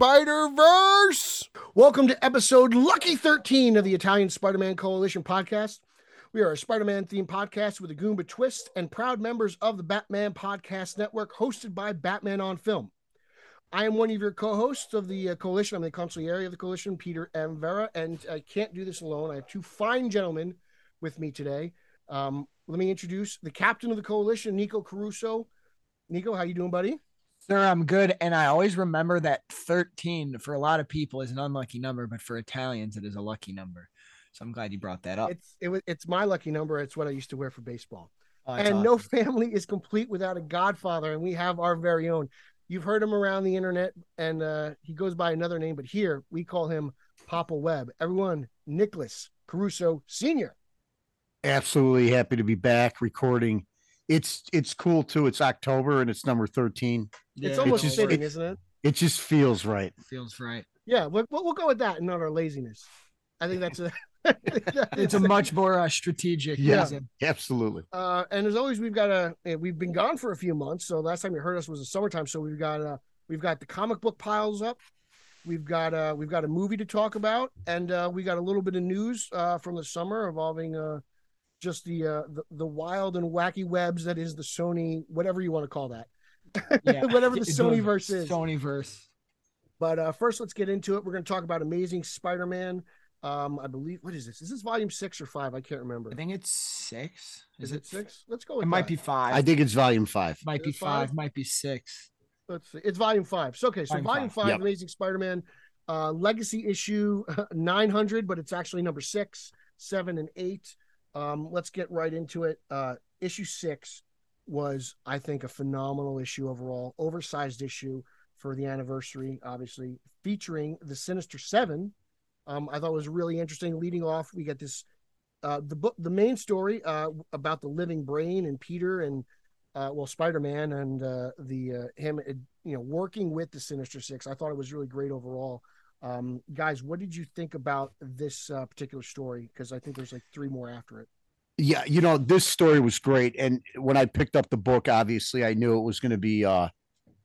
Spider Verse. Welcome to episode Lucky 13 of the Italian Spider Man Coalition podcast. We are a Spider Man themed podcast with a Goomba twist and proud members of the Batman Podcast Network, hosted by Batman on Film. I am one of your co hosts of the uh, coalition. I'm the consigliere of the coalition, Peter M. Vera, and I can't do this alone. I have two fine gentlemen with me today. Um, let me introduce the captain of the coalition, Nico Caruso. Nico, how you doing, buddy? Sir, I'm good. And I always remember that 13 for a lot of people is an unlucky number, but for Italians, it is a lucky number. So I'm glad you brought that up. It's it was it's my lucky number. It's what I used to wear for baseball. Oh, and that's no family is complete without a godfather, and we have our very own. You've heard him around the internet, and uh, he goes by another name, but here we call him Papa Webb. Everyone, Nicholas Caruso Sr. absolutely happy to be back recording. It's it's cool too. It's October and it's number 13. It's Yeah, almost just- fitting, it- isn't it? It just feels right. feels right. Yeah, we'll, we'll we'll go with that and not our laziness. I think that's a. It's a much more uh, strategic Yeah. reason. Absolutely. Uh, and as always, we've got a eh, we've been gone for a few months. So last time you heard us was the summertime. So we've got uh we've got the comic book piles up. We've got uh we've got a movie to talk about, and uh, we got a little bit of news uh from the summer involving uh just the uh the, the wild and wacky webs that is the Sony whatever you want to call that. Yeah. Whatever the Sonyverse is. Sonyverse. But uh, first, let's get into it. We're going to talk about Amazing Spider-Man. Um, I believe what is this? Is this volume six or five? I can't remember. I think it's six. Is it six? Let's go with It might be five. I think it's volume five. might Is be five? five. Might be six. let's see. It's volume five. So okay, so Volume volume five. five, Yep. Amazing Spider-Man, uh, legacy issue nine hundred, but it's actually number six, seven, and eight. Um, let's get right into it. Uh, issue six was, I think, a phenomenal issue overall, oversized issue for the anniversary, obviously featuring the Sinister Seven. Um, I thought it was really interesting. Leading off, we get this uh, the book, the main story uh, about the living brain and Peter and uh, well, Spider Man and uh, the uh, him, uh, you know, working with the Sinister Six. I thought it was really great overall. Um, guys, what did you think about this uh, particular story? Because I think there's like three more after it. Yeah, you know, this story was great. And when I picked up the book, obviously I knew it was going to be uh,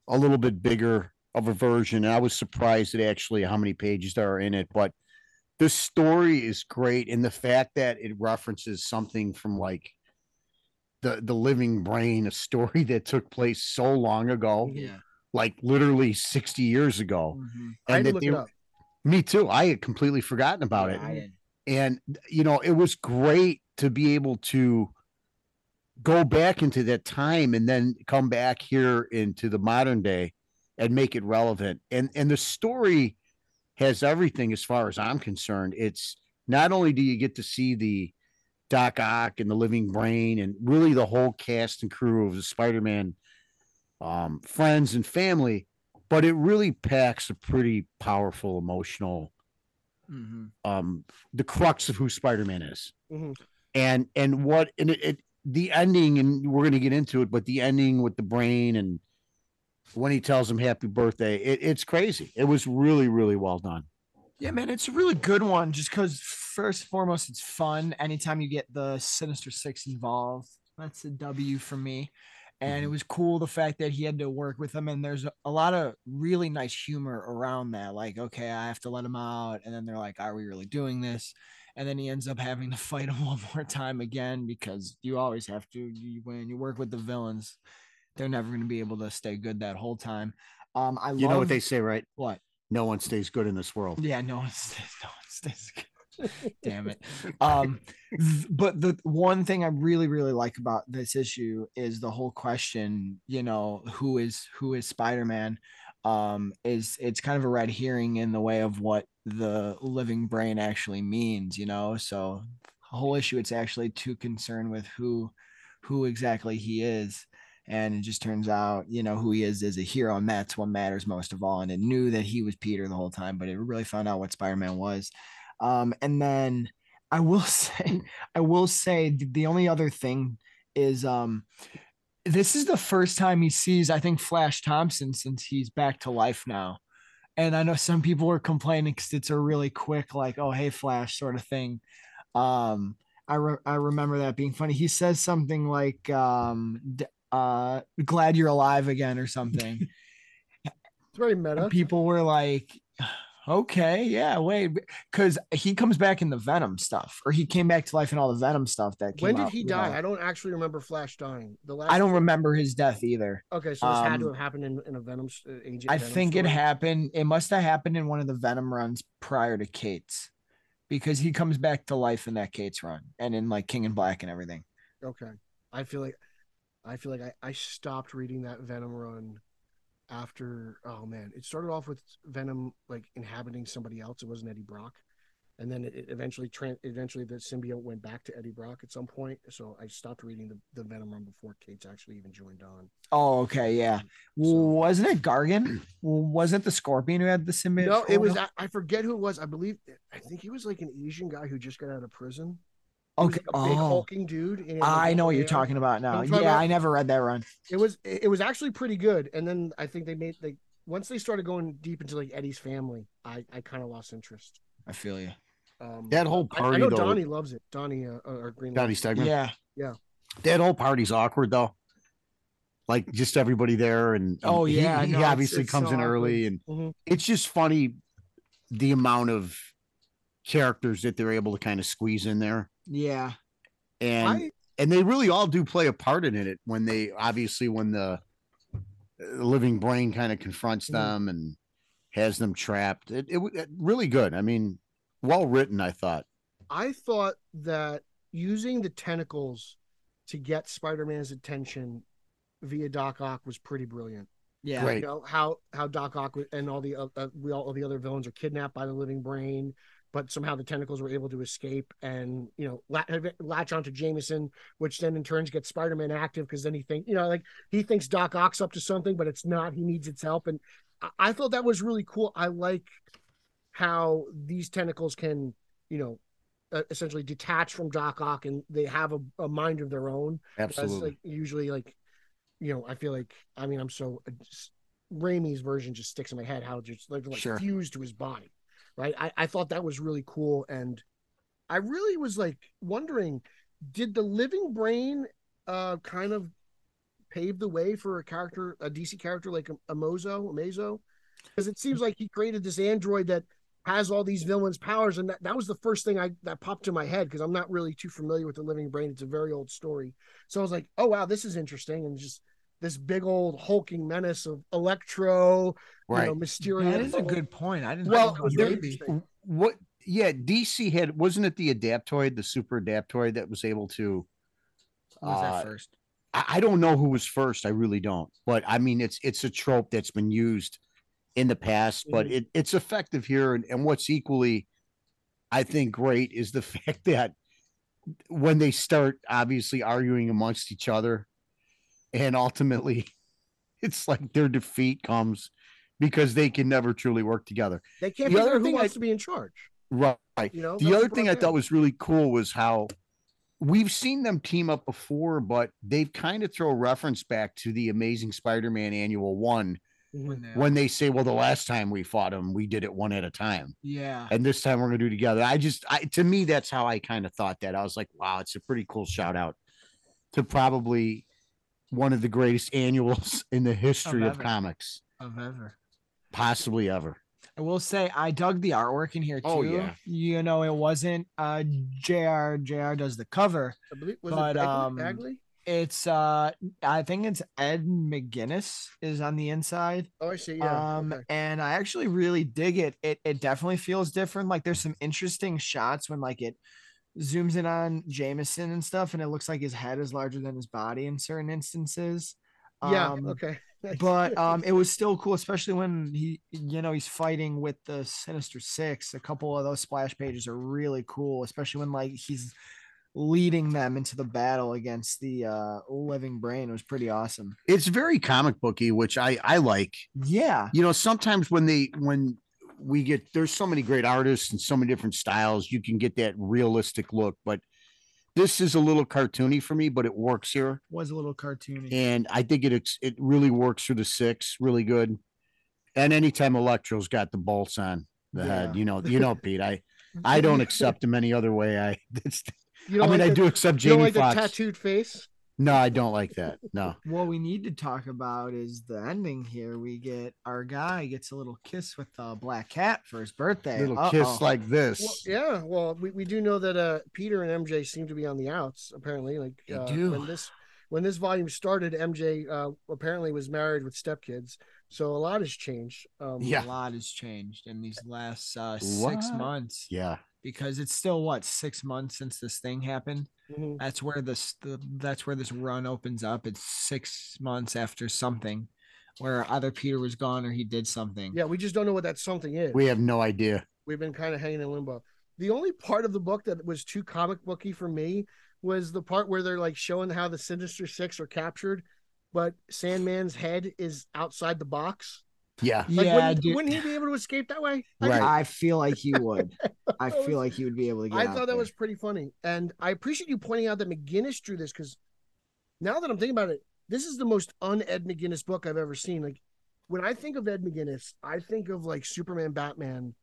a little bit bigger of a version. And I was surprised at actually how many pages there are in it. But this story is great. And the fact that it references something from like the the living brain, a story that took place so long ago, Yeah. like literally 60 years ago. Mhm. I had to that look they- it up. Me too. I had completely forgotten about it. And you know, it was great to be able to go back into that time and then come back here into the modern day and make it relevant. And and the story has everything as far as I'm concerned. It's not only do you get to see the Doc Ock and the Living Brain and really the whole cast and crew of the Spider-Man um, friends and family, but it really packs a pretty powerful emotional Mhm. um the crux of who spider-man is Mhm. and and what and it, it the ending and we're going to get into it but the ending with the brain and when he tells him happy birthday it, it's crazy it was really really well done Yeah, man, it's a really good one just because, first and foremost, it's fun. Anytime you get the Sinister Six involved, that's a W for me. And it Mhm. was cool the fact that he had to work with them. And there's a- lot of really nice humor around that. Like, okay, I have to let him out. And then they're like, are we really doing this? And then he ends up having to fight him one more time again because you always have to. You, when you work with the villains, they're never going to be able to stay good that whole time. Um, I you know what they say right what? no one stays good in this world Yeah, no one stays. No one stays. Damn it. Um, but the one thing I really, really like about this issue is the whole question. You know, who is who is Spider Man? Um, is it's kind of a red herring in the way of what the living brain actually means. You know, so the whole issue it's actually too concerned with who who exactly he is and it just turns out you know who he is as a hero and that's what matters most of all and it knew that he was peter the whole time but it really found out what spider-man was um and then i will say i will say the only other thing is um this is the first time he sees i think flash thompson since he's back to life now and i know some people are complaining because it's a really quick like oh hey flash sort of thing um I, re- I remember that being funny. He says something like, um, uh, glad you're alive again or something. It's very meta. and people were like, okay, yeah, wait, because he comes back in the Venom stuff, or he came back to life in all the Venom stuff that came When did out, he die? know. I don't actually remember Flash dying. The last I don't remember his death either. Okay, so this had to Um, have happened in, in a Venom uh, agent. I Venom think it happened. It must have happened in one of the Venom runs prior to Cates', because he comes back to life in that Cates' run and in like King and Black and everything. Okay, I feel like I feel like I, I stopped reading that Venom run after. Oh man, it started off with Venom like inhabiting somebody else. It wasn't Eddie Brock, and then it, eventually eventually the symbiote went back to Eddie Brock at some point. So I stopped reading the, the Venom run before Cates' actually even joined on. Oh, okay, yeah. Um, so- Wasn't it Gargan? Wasn't the Scorpion who had the symbiote? No, it was? I, I forget who it was. I believe I think he was like an Asian guy who just got out of prison. He was, okay. like, a big Oh, hulking dude. and he had, like, I know what you're talking about now. Yeah, about- I never read that run. It was it it was actually pretty good. And then I think they made like once they started going deep into like Eddie's family, I I kind of lost interest. I feel you. Um, That whole party, I, know though- Donny loves it. Donny uh, or Green. Donny loves. Stegman. Yeah. Yeah. That whole party's awkward though. Like just everybody there, and, and Oh, he- yeah, he, no, it's- obviously it's comes so in early, and Mhm. it's just funny the amount of characters that they're able to kind of squeeze in there, Yeah. and I and they really all do play a part in it. When they obviously when the living brain kind of confronts Mhm. them and has them trapped, it, it, it really good. I mean, well written. I thought. I thought that using the tentacles to get Spider-Man's attention via Doc Ock was pretty brilliant. Yeah. Great. You know how how Doc Ock and all the uh, uh, we all, all the other villains are kidnapped by the living brain, but somehow the tentacles were able to escape and you know latch, latch onto Jameson, which then in turns gets Spider-Man active because then he think you know like he thinks Doc Ock's up to something, but it's not. He needs its help, and I, I thought that was really cool. I like how these tentacles can you know essentially detach from Doc Ock and they have a, a mind of their own. Absolutely. like usually like, you know, I feel like I mean I'm so uh, Raimi's version just sticks in my head how just like, like Sure. fused to his body, right? I I thought that was really cool and I really was like wondering, did the living brain uh kind of pave the way for a character, a DC character like a, a Mozo, Amazo? Because it seems like he created this android that has all these villains' powers, and that, that was the first thing I that popped to my head because I'm not really too familiar with the Living Brain. It's a very old story, so I was like, "Oh wow, this is interesting," and just this big old hulking menace of Electro, you right. know, Mysterio. That is a good point. I didn't. Well, That was there- what yeah dc had wasn't it the adaptoid the super adaptoid that was able to Who was uh, that first? I, I don't know who was first i really don't but i mean it's it's a trope that's been used in the past but Mhm. it, it's effective here and, and what's equally i think great is the fact that when they start obviously arguing amongst each other and ultimately it's like their defeat comes because they can never truly work together They can't The figure other who thing wants I- to be in charge. right You know, the other thing I'm thought was really cool was how we've seen them team up before, but they've kind of throw a reference back to the Amazing Spider-Man Annual One Mhm. when they say, "Well, the last time we fought him, we did it one at a time, yeah. and this time we're gonna do it together." I just, I to me, that's how I kind of thought that. I was like, "Wow, it's a pretty cool shout out to probably one of the greatest annuals in the history of ever. comics, Of ever. possibly ever." I will say I dug the artwork in here too. Oh, yeah. You know, it wasn't uh JR JR does the cover. I believe was But, it Bagley? um, Bagley? It's uh I think it's Ed McGuinness is on the inside. Oh, I see. Yeah. um okay. and I actually really dig it. It it definitely feels different. Like there's some interesting shots when like it zooms in on Jameson and stuff, and it looks like his head is larger than his body in certain instances. yeah. Um, okay. but um it was still cool especially when he you know he's fighting with the sinister six a couple of those splash pages are really cool especially when like he's leading them into the battle against the uh living brain it was pretty awesome It's very comic booky, which I I like. yeah you know sometimes when they when we get there's so many great artists and so many different styles. You can get that realistic look but this is a little cartoony for me but it works here. Was a little cartoony. And i think it it really works through the six really good. And anytime electro's got the bolts on the head you know you know pete i i don't accept him any other way. I i mean like i the, do accept You don't jamie like the tattooed face? No, I don't like that. No. What we need to talk about is the ending here. We get our guy gets a little kiss with the black cat for his birthday. A little Uh-oh. kiss like this. Well, yeah, well, we, we do know that uh, Peter and MJ seem to be on the outs. Apparently, like They uh, do. when this when this volume started, MJ uh, apparently was married with stepkids, so a lot has changed. Um, Yeah. A lot has changed in these last uh, six months Yeah. because it's still what six months since this thing happened. Mhm. That's where this the, that's where this run opens up. It's six months after something, where either Peter was gone or he did something. yeah, we just don't know what that something is. We have no idea. We've been kind of hanging in limbo. The only part of the book that was too comic booky for me was the part where they're like showing how the Sinister Six are captured, but Sandman's head is outside the box. Yeah. Like, yeah, wouldn't, dude. wouldn't he be able to escape that way? I Right. I feel like he would. I feel like he would be able to get. Out. I out thought that there. was pretty funny, and I appreciate you pointing out that McGuinness drew this because now that I'm thinking about it, this is the most un-Ed McGuinness book I've ever seen. Like when I think of Ed McGuinness, I think of like Superman, Batman,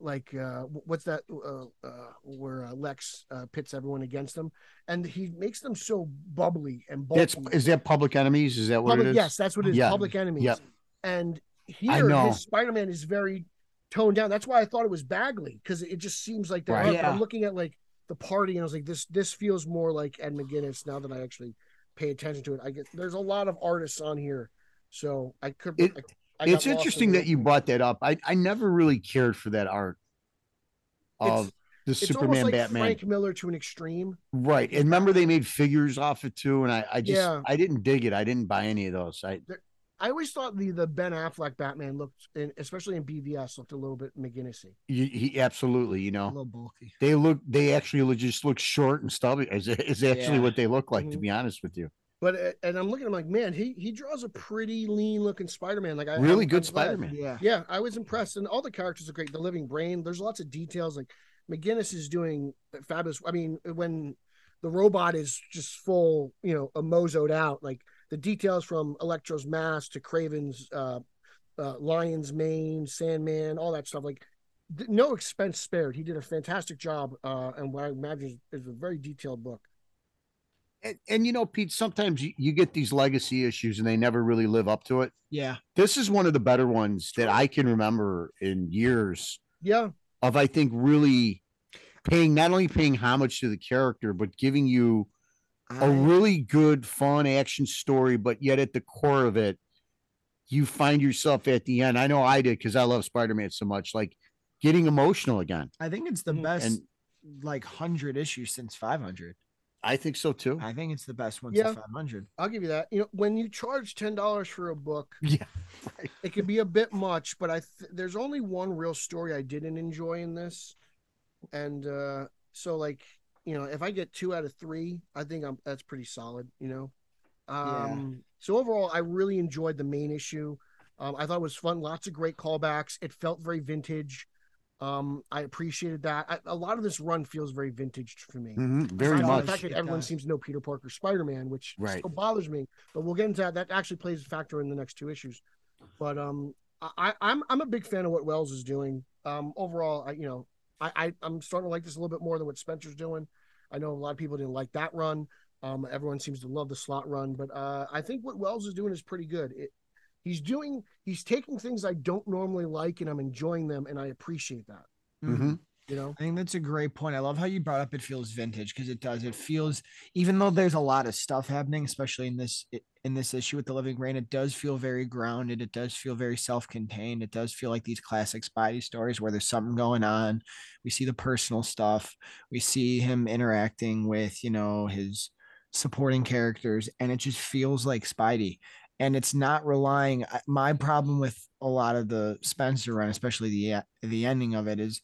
like uh, what's that uh, uh, where uh, Lex uh, pits everyone against him, and he makes them so bubbly and bulky. That's is that public enemies? Is that what Public, it is? yes, that's what it is. Yeah. Public enemies. Yep. And I here, know. his Spider-Man is very toned down. That's why I thought it was Bagley because it just seems like that. Right. But I'm looking at like the party, and I was like, this this feels more like Ed McGuinness now that I actually pay attention to it. I get there's a lot of artists on here, so I could. It- I, I it's interesting in that you brought that up. I, I never really cared for that art of the It's Superman like Batman. Frank Miller to an extreme. Right. And remember they made figures off it too. And I, I just Yeah. I didn't dig it. I didn't buy any of those. I I always thought the the Ben Affleck Batman looked, in, especially in BVS, looked a little bit McGinnisy. he, he absolutely, you a know, little bulky. they look they actually just look short and stubby is, is actually Yeah. what they look like, to Mhm. be honest with you. But uh, and I'm looking, I'm like, man, he he draws a pretty lean looking Spider-Man. Like I Really I'm- good Spider-Man. Yeah. Yeah, I was impressed, and all the characters are great. The Living Brain, there's lots of details. Like McGuinness is doing fabulous. I mean, when the robot is just full, you know, a mozoed out, like the details from Electro's mask to Kraven's uh, uh, lion's mane, Sandman, all that stuff. Like th- no expense spared. He did a fantastic job, uh, and what I imagine is, is a very detailed book. And, and you know, Pete, sometimes you, you get these legacy issues and they never really live up to it. Yeah. This is one of the better ones that I can remember in years Yeah, of I think really paying not only paying homage to the character, but giving you a I- really good, fun action story, but yet at the core of it, you find yourself at the end. I know I did because I love Spider-Man so much, like getting emotional again. I think it's the Mhm. best And like hundred issues since five hundred. I think so too. I think it's the best one Yeah. since five hundred. I'll give you that. You know, when you charge ten dollars for a book, Yeah. it could be a bit much, but I th- there's only one real story I didn't enjoy in this, and uh so like you know if I get two out of three, I think I'm that's pretty solid. You know, um. So overall, I really enjoyed the main issue. Um, I thought it was fun. Lots of great callbacks. It felt very vintage. Um, I appreciated that. I, a lot of this run feels very vintage for me. Mhm, Very Aside much. The fact that everyone does. seems to know Peter Parker Spider Man, which Right. still bothers me. But we'll get into that. That actually plays a factor in the next two issues. But um, I, I'm I'm a big fan of what Wells is doing. Um, overall, I you know I, I I'm starting to like this a little bit more than what Spencer's doing. I know a lot of people didn't like that run. Um, everyone seems to love the Slott run, but uh, I think what Wells is doing is pretty good. It, he's doing he's taking things I don't normally like, and I'm enjoying them, and I appreciate that. Mhm. You know, I think that's a great point. I love how you brought up it feels vintage because it does. It feels even though there's a lot of stuff happening, especially in this in this issue with the Living Brain it does feel very grounded. It does feel very self-contained. It does feel like these classic Spidey stories where there's something going on. We see the personal stuff. We see him interacting with, you know, his supporting characters, and it just feels like Spidey. And it's not relying. My problem with a lot of the Spencer run, especially the the ending of it, is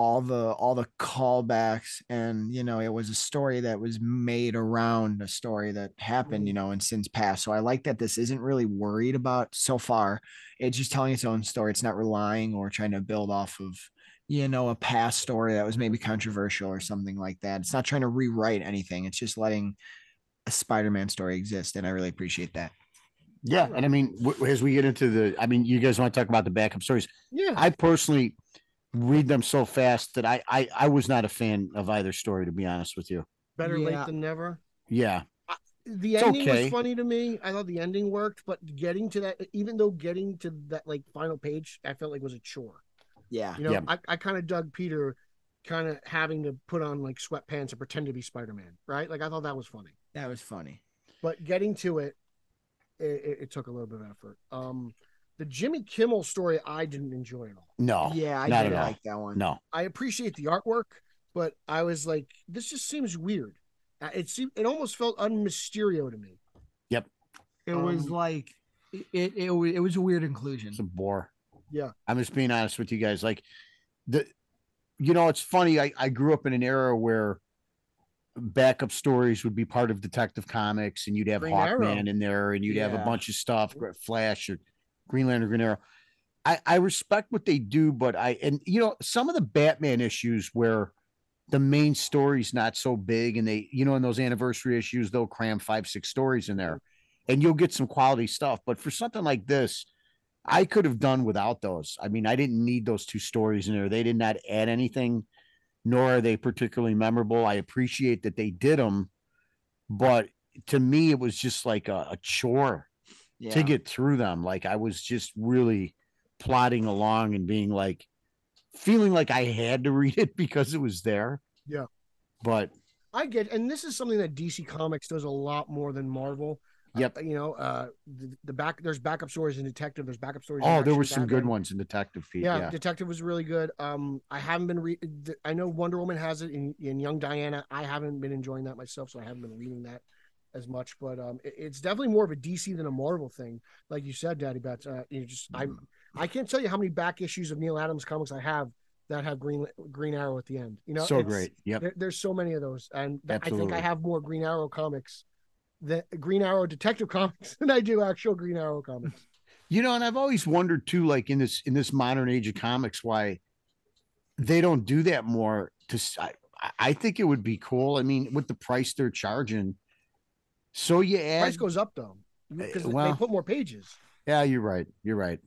all the all the callbacks and you know it was a story that was made around a story that happened you mm-hmm. know and since past so i like that this isn't really worried about so far. It's just telling its own story. It's not relying or trying to build off of you know a past story that was maybe controversial or something like that. It's not trying to rewrite anything. It's just letting a spider-man story exist and i really appreciate that. Yeah, and I mean, w- as we get into the, I mean, you guys want to talk about the backup stories? yeah. I personally read them so fast that I, I, I was not a fan of either story, to be honest with you. Better Yeah. late than never. Yeah, the It's ending okay. was funny to me. I thought the ending worked, but getting to that, even though getting to that like final page, I felt like was a chore. Yeah. You know, Yeah. I, I kind of dug Peter kind of having to put on like sweatpants and pretend to be Spider Man, right? Like I thought that was funny. That was funny. But getting to it, it, it, it took a little bit of effort. Um, the Jimmy Kimmel story, I didn't enjoy at all. No, yeah, I not did at all. like that one. no. I appreciate the artwork, but I was like, this just seems weird. Uh, It seemed, it almost felt unmysterio to me. Yep, it was Um, like it, it it was, it was a weird inclusion. It's a bore. Yeah. I'm just being honest with you guys. Like the you know, it's funny. I, I grew up in an era where backup stories would be part of Detective Comics, and you'd have Green Hawkman Arrow. in there, and you'd have a bunch of stuff, Flash or Green Lantern, Green Arrow. I, I respect what they do, but I and you know, some of the Batman issues where the main story's not so big, and they, you know, in those anniversary issues, they'll cram five, six stories in there, and you'll get some quality stuff. But for something like this, I could have done without those. I mean, I didn't need those two stories in there. They did not add anything, nor are they particularly memorable. I appreciate that they did them, but to me, it was just like a, a chore Yeah. to get through them. Like I was just really plodding along and being like, feeling like I had to read it because it was there. Yeah. But I get, and this is something that DC Comics does a lot more than Marvel. Yep. Uh, you know, uh, the, the back there's backup stories in Detective. There's backup stories. oh, there were some good ones in Detective Pete. Yeah, Yeah. Detective was really good. Um, I haven't been re- I know Wonder Woman has it in, in Young Diana. I haven't been enjoying that myself, so I haven't been reading that as much. But um, it- it's definitely more of a DC than a Marvel thing, like you said, Daddy Bats. Uh, you just I I can't tell you how many back issues of Neal Adams comics I have that have Green Green Arrow at the end. You know, so great. Yep. There, there's so many of those, and th- I think I have more Green Arrow comics, than Green Arrow Detective comics than I do actual Green Arrow comics. You know, and I've always wondered too, like in this in this modern age of comics, why they don't do that more. To I think it would be cool. I mean, with the price they're charging, so you add. Price goes up though because well, they put more pages. yeah, you're right. You're right.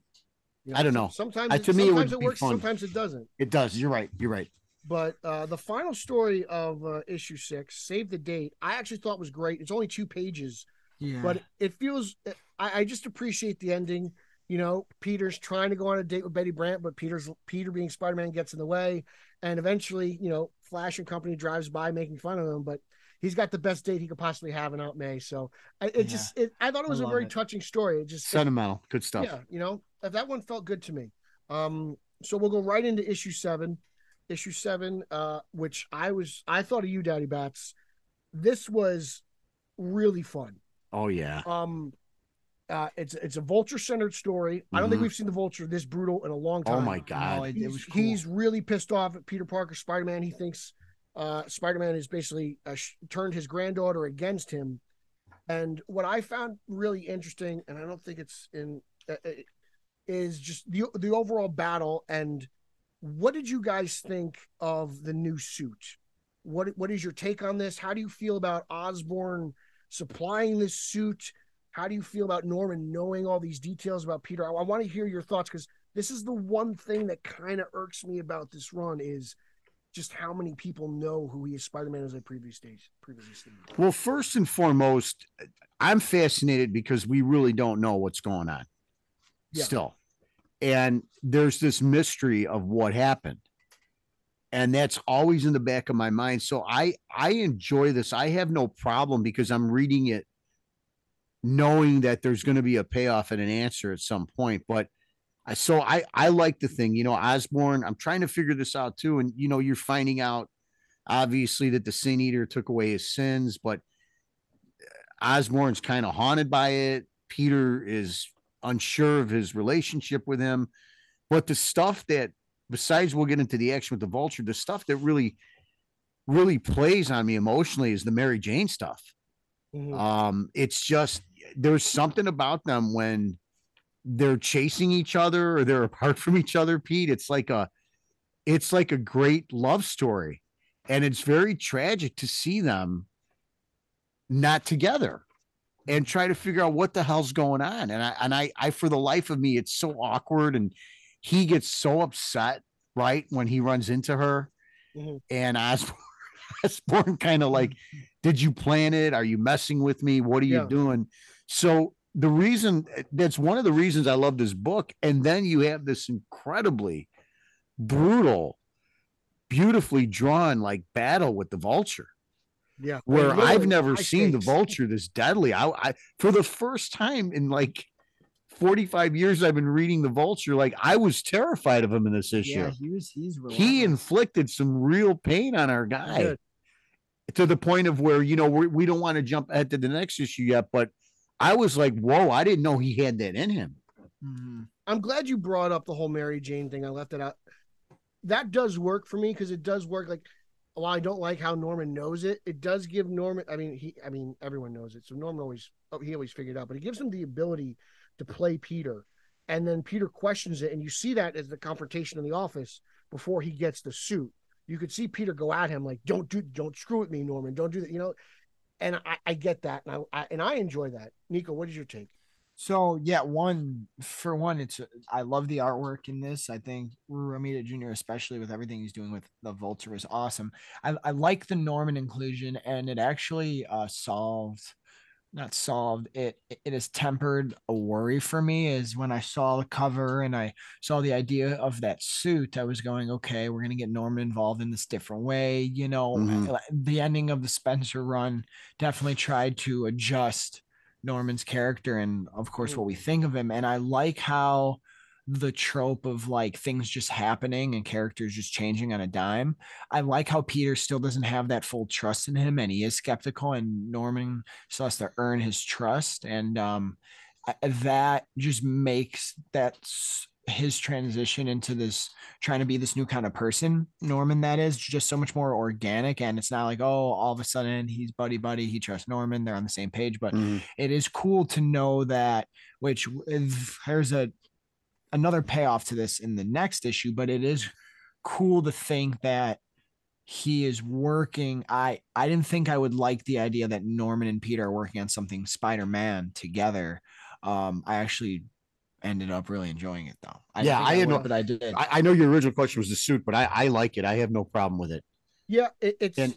You I don't know. Sometimes, Uh, it, to me, it sometimes it be works, fun. sometimes it doesn't. It does. You're right. You're right. But uh, the final story of uh, issue six, save the date, I actually thought was great. It's only two pages, Yeah. but it feels. I, I just appreciate the ending. You know, Peter's trying to go on a date with Betty Brant, but Peter's Peter being Spider Man gets in the way, and eventually, you know, Flash and company drives by making fun of him, but. He's got the best date he could possibly have in Aunt May. So I, it Yeah. just, it, I thought it was a very it. touching story. It just, it Sentimental. Good stuff. yeah, you know, that that one felt good to me. Um, so we'll go right into issue seven. Issue seven, uh, which I was I thought of you, Daddy Bats. This was really fun. Oh yeah. Um uh it's it's a vulture centered story. I don't think Mhm. we've seen the vulture this brutal in a long time. Oh my god. No, it, it He's, was cool. he's really pissed off at Peter Parker, Spider Man. He thinks uh, Spider Man has basically uh, sh- turned his granddaughter against him. And what I found really interesting, and I don't think it's in, uh, uh, is just the the overall battle. And what did you guys think of the new suit? What what is your take on this? How do you feel about Osborn supplying this suit? How do you feel about Norman knowing all these details about Peter? I, I want to hear your thoughts because this is the one thing that kind of irks me about this run is just how many people know who he is Spider-Man as a previous stage previously stated. Well, first and foremost, I'm fascinated because we really don't know what's going on Yeah. still. And there's this mystery of what happened. And that's always in the back of my mind. So I I enjoy this. I have no problem because I'm reading it knowing that there's going to be a payoff and an answer at some point. But I so I I like the thing, you know, Osborn. I'm trying to figure this out too. And you know, you're finding out obviously that the sin eater took away his sins, but Osborn's kind of haunted by it. Peter is unsure of his relationship with him. But the stuff that, besides we'll get into the action with the vulture, the stuff that really, really plays on me emotionally is the Mary Jane stuff. Mhm. Um, it's just there's something about them when they're chasing each other or they're apart from each other, Pete. It's like a it's like a great love story. And it's very tragic to see them not together and try to figure out what the hell's going on. And I and I I for the life of me, it's so awkward and he gets so upset, right, when he runs into her. Mhm. And Osborn, Osborn kind of like, did you plan it? Are you messing with me? What are you doing? So the reason that's one of the reasons I love this book. And then you have this incredibly brutal, beautifully drawn like battle with the vulture Yeah. where I've never seen the vulture this deadly. I, I for the first time in like 45 years I've been reading the vulture, like I was terrified of him in this issue. Yeah, he was. He's he inflicted some real pain on our guy Good. to the point of where you know we, we don't want to jump ahead to the next issue yet, but I was like, whoa, I didn't know he had that in him. Mhm. I'm glad you brought up the whole Mary Jane thing. I left it out. That does work for me because it does work. Like, while I don't like how Norman knows it, it does give Norman. I mean, he. I mean, everyone knows it. So Norman always. Oh, he always figured it out. But it gives him the ability to play Peter, and then Peter questions it, and you see that as the confrontation in the office before he gets the suit. You could see Peter go at him like, "Don't do, don't screw with me, Norman. Don't do that." You know. And I, I get that, and I, I and I enjoy that. Nico, what is your take? So yeah, one for one, it's I love the artwork in this. I think Romita Jr., especially with everything he's doing with the Vulture, is awesome. I, I like the Norman inclusion, and it actually uh, solved, not solved. It it has tempered a worry for me. Is when I saw the cover and I saw the idea of that suit, I was going, okay, we're gonna get Norman involved in this different way. You know, Mhm. the ending of the Spencer run definitely tried to adjust Norman's character and of course what we think of him. And I like how the trope of like things just happening and characters just changing on a dime. I like how Peter still doesn't have that full trust in him and he is skeptical and Norman still has to earn his trust. And um that just makes that his transition into this trying to be this new kind of person norman that is just so much more organic and it's not like oh all of a sudden he's buddy buddy he trusts norman they're on the same page but Mhm. it is cool to know that which if there's a another payoff to this in the next issue but it is cool to think that he is working i i didn't think i would like the idea that norman and peter are working on something spider-man together um i actually ended up really enjoying it though I Yeah, think I had would, no- i did I, I know your original question was the suit, but I, I like it. I have no problem with it. Yeah, it, it's And-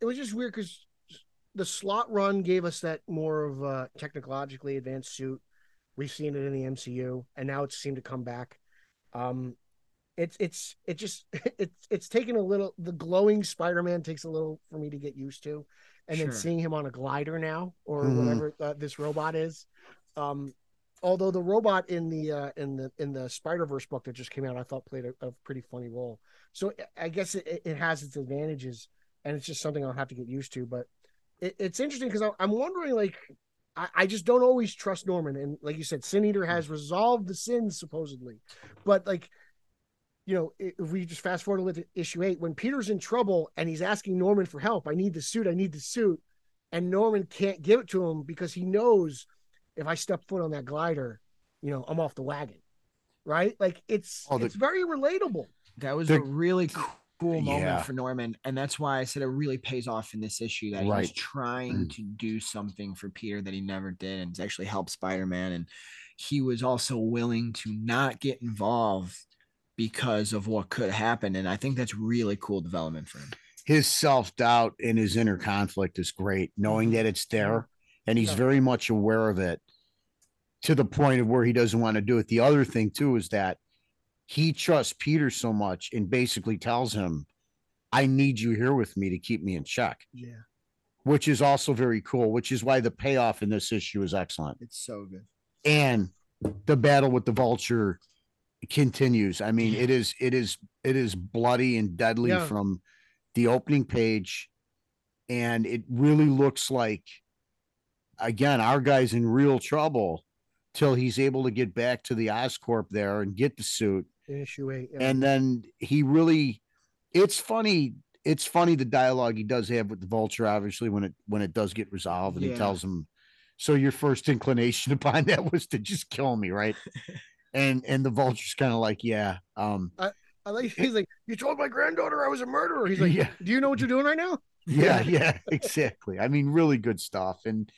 it was just weird because the Slott run gave us that more of a technologically advanced suit. We've seen it in the MCU, and now it's seemed to come back. Um, it's it's it just it's it's taken a little. The glowing Spider-Man takes a little for me to get used to, and then seeing him on a glider now or Mhm. whatever uh, this robot is. Um, although the robot in the uh, in the in the Spider Verse book that just came out, I thought played a, a pretty funny role. So I guess it, it has its advantages, and it's just something I'll have to get used to. But it, it's interesting because I'm wondering, like, I, I just don't always trust Norman, and like you said, Sin Eater hmm. has resolved the sins supposedly, but like. You know, if we just fast forward to issue eight, when Peter's in trouble and he's asking Norman for help, I need the suit, I need the suit, and Norman can't give it to him because he knows if I step foot on that glider, you know, I'm off the wagon, right? Like it's Oh, the- it's very relatable. That was The- a really cool moment Yeah. for Norman, and that's why I said it really pays off in this issue that he's Right. Mm. trying to do something for Peter that he never did, and it's actually helped Spider-Man. And he was also willing to not get involved because of what could happen, and I think that's really cool development for him. His self doubt and his inner conflict is great, knowing that it's there and he's Yeah. very much aware of it to the point of where he doesn't want to do it. The other thing, too, is that he trusts Peter so much and basically tells him, I need you here with me to keep me in check, Yeah. which is also very cool, which is why the payoff in this issue is excellent. It's so good. and the battle with the vulture continues i mean it is it is it is bloody and deadly Yeah. from the opening page and it really looks like again our guy's in real trouble till he's able to get back to the oscorp there and get the suit issue eight. yeah. and then he really it's funny it's funny the dialogue he does have with the vulture obviously when it when it does get resolved and he tells him so your first inclination upon that was to just kill me right and and the vulture's kind of like yeah um I like he's like, You told my granddaughter I was a murderer. He's like, yeah Do you know what you're doing right now? yeah yeah exactly i mean really good stuff and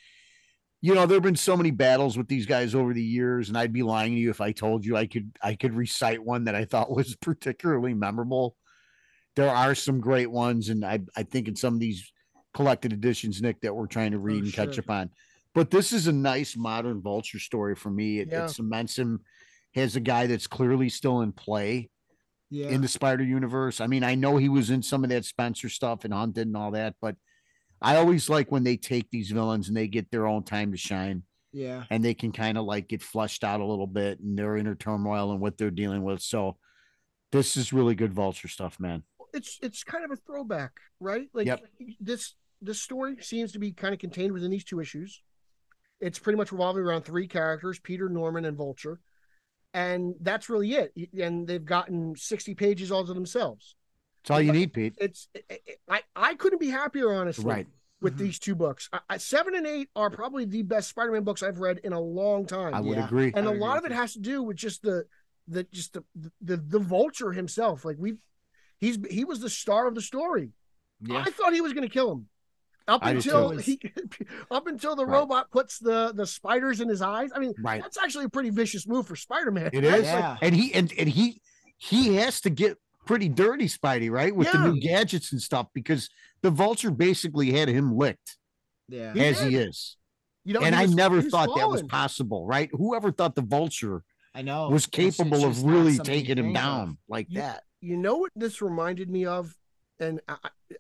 you know there have been so many battles with these guys over the years and i'd be lying to you if i told you i could i could recite one that i thought was particularly memorable there are some great ones, and I I think in some of these collected editions, Nick, that we're trying to oh, read and catch up on. But this is a nice modern vulture story for me. It, Yeah. it cements him as a guy that's clearly still in play Yeah. in the Spider Universe. I mean, I know he was in some of that Spencer stuff and Hunted and all that, but I always like when they take these villains and they get their own time to shine yeah. and they can kind of like get flushed out a little bit and their inner turmoil and what they're dealing with. So this is really good vulture stuff, man. it's it's kind of a throwback, right? Like Yep. this this story seems to be kind of contained within these two issues. It's pretty much revolving around three characters: Peter, Norman, and Vulture, and that's really it. And they've gotten sixty pages all to themselves. It's all you need, Pete. It's it, it- I I couldn't be happier, honestly, Right. with Mhm. these two books. I, I, seven and eight are probably the best Spider-Man books I've read in a long time I would Yeah. agree. and I a agree lot of it has to do with just the the just the the the vulture himself like we he's he was the star of the story Yeah. i thought he was going to kill him up I until he up until the Right. robot puts the the spiders in his eyes i mean Right. that's actually a pretty vicious move for spider-man It right? is. Like, Yeah. And he and, and he he has to get pretty dirty, Spidey, right? With Yeah. the new gadgets and stuff, because the vulture basically had him licked Yeah. As he did. is. you know and he I was- never he was thought that was possible, right? Whoever thought the vulture I know. was It's- it's capable of really taking him think of. down like You- that. you know what this reminded me of and i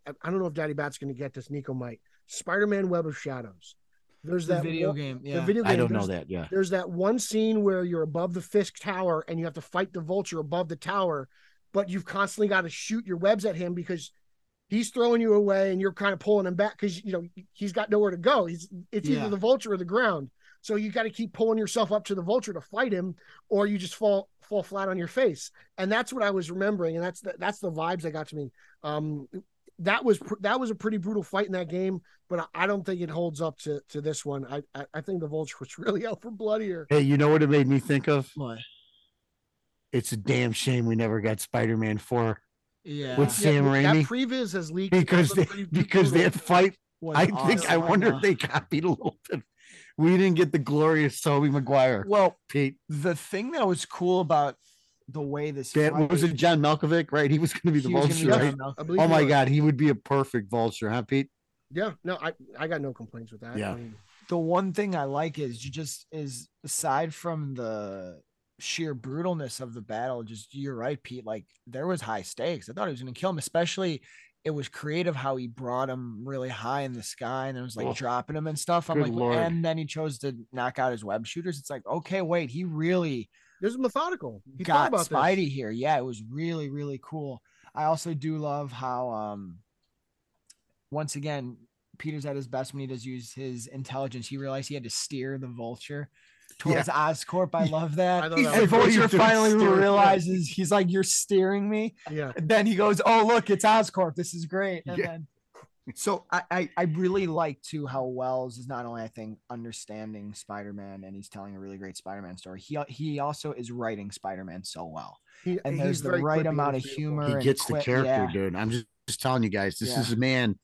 i, I don't know if daddy bat's going to get this nico might spider-man web of shadows there's The that video one- game. the Yeah. video game I don't know that. Yeah. there's that one scene where you're above the Fisk Tower and you have to fight the vulture above the tower, but you've constantly got to shoot your webs at him because he's throwing you away and you're kind of pulling him back because you know he's got nowhere to go. He's it's Yeah. either the vulture or the ground. So you got to keep pulling yourself up to the vulture to fight him, or you just fall fall flat on your face. And that's what I was remembering, and that's the, that's the vibes that got to me. Um, that was pr- that was a pretty brutal fight in that game, but I, I don't think it holds up to to this one. I, I I think the vulture was really out for bloodier. Hey, you know what it made me think of? What? It's a damn shame we never got Spider-Man 4 Yeah. with Sam that Raimi previs has leaked because they, because that fight. I think I wonder if they copied a little bit. We didn't get the glorious Tobey Maguire. Well, Pete, the thing that was cool about the way this that fight- was it. John Malkovich, right? He was going to be the he vulture, be right? John Malkovich. I believe Oh my was. God, he would be a perfect vulture, huh, Pete? Yeah, no, I I got no complaints with that. Yeah. I mean, the one thing I like is you just is aside from the sheer brutalness of the battle, just you're right, Pete. Like there was high stakes. I thought he was gonna kill him, especially it was creative how he brought him really high in the sky and it was like Oh, dropping him and stuff. I'm like, Lord. and then he chose to knock out his web shooters. It's like, okay, wait, he really this is methodical. He got thought about Spidey this. here. Yeah, it was really, really cool. I also do love how um once again Peter's at his best when he does use his intelligence. He realized he had to steer the vulture towards Oscorp. I love I that. thought He's that And was like, "What are you Vulture doing, finally steering?" realizes he's like, You're steering me. yeah. And then he goes, Oh, look, it's Oscorp. This is great. And Yeah. then so I, I I really like too how Wells is not only I think understanding Spider-Man and he's telling a really great Spider-Man story. He he also is writing Spider-Man so well. He, And he's there's the right amount of humor. He and gets the character, yeah. dude. I'm just, just telling you guys, this Yeah. is a man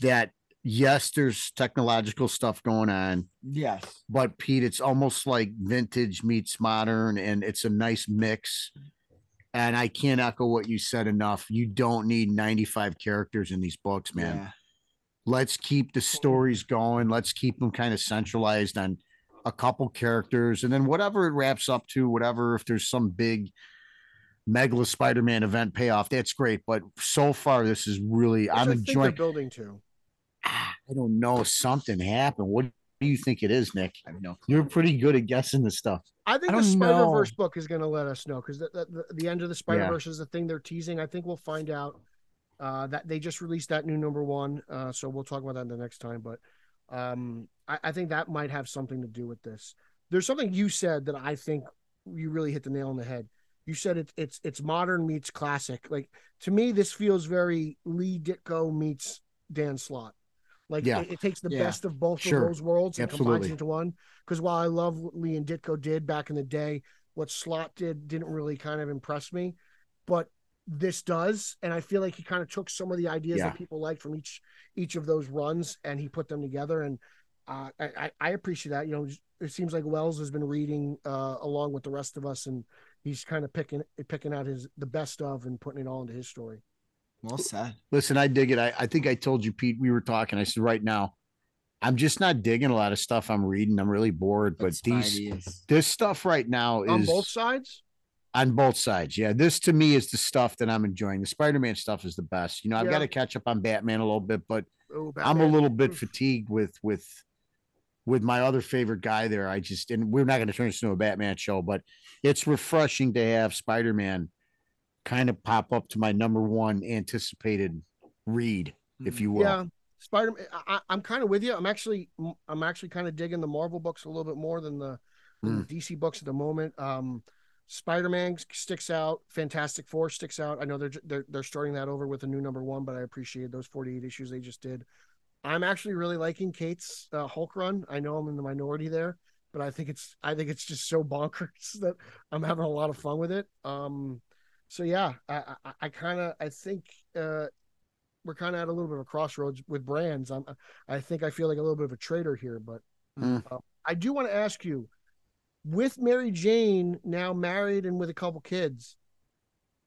that yes, there's technological stuff going on, Yes. but Pete, it's almost like vintage meets modern, and it's a nice mix. And I can't echo what you said enough. You don't need 95 characters in these books, man. Yeah. Let's keep the stories going. Let's keep them kind of centralized on a couple characters, and then whatever it wraps up to, whatever if there's some big Megala Spider-Man event payoff, that's great. But so far, this is really Which I'm I think they're enjoying. building to. I don't know. Something happened. What do you think it is, Nick? I have no clue. You're pretty good at guessing this stuff. I think I the Spider Verse book is going to let us know because the, the, the, end of the Spider Verse is the thing they're teasing. I think we'll find out uh, that they just released that new number one. Uh, so we'll talk about that the next time. But um, I, I think that might have something to do with this. There's something you said that I think you really hit the nail on the head. You said it's it's it's modern meets classic. Like to me, this feels very Lee Ditko meets Dan Slott. Like Yeah. it, it takes the Yeah. best of both Sure. of those worlds and combines Absolutely. it into one. Because while I love what Lee and Ditko did back in the day, what Slott did didn't really kind of impress me, but this does, and I feel like he kind of took some of the ideas Yeah. that people liked from each each of those runs and he put them together. And uh, I, I I appreciate that. You know, it seems like Wells has been reading uh, along with the rest of us, and he's kind of picking picking out his the best of and putting it all into his story. Well said. Listen, I dig it. I, I think I told you, Pete, we were talking. I said, right now, I'm just not digging a lot of stuff I'm reading. I'm really bored. But But these, this stuff right now is on both sides. on both sides. Yeah, this to me is the stuff that I'm enjoying. The Spider-Man stuff is the best. You know, I've Yeah. got to catch up on Batman a little bit, but Oh, I'm a little bit mm. fatigued with with with my other favorite guy there. I just and we're not going to turn this into a Batman show, but it's refreshing to have Spider-Man kind of pop up to my number one anticipated read, if you will. Yeah, Spider. I, I- I'm kind of with you. I'm actually, I'm actually kind of digging the Marvel books a little bit more than the, than the DC books at the moment. Um, Spider-Man sticks out. Fantastic Four sticks out. I know they're they're they're starting that over with a new number one, but I appreciate those 48 issues they just did. I'm actually really liking Cates' uh, Hulk run. I know I'm in the minority there, but I think it's I think it's just so bonkers that I'm having a lot of fun with it. Um, so yeah, I I, I kind of I think uh, we're kind of at a little bit of a crossroads with brands. I'm I think I feel like a little bit of a traitor here, but Mm. uh, I do want to ask you, with Mary Jane now married and with a couple kids.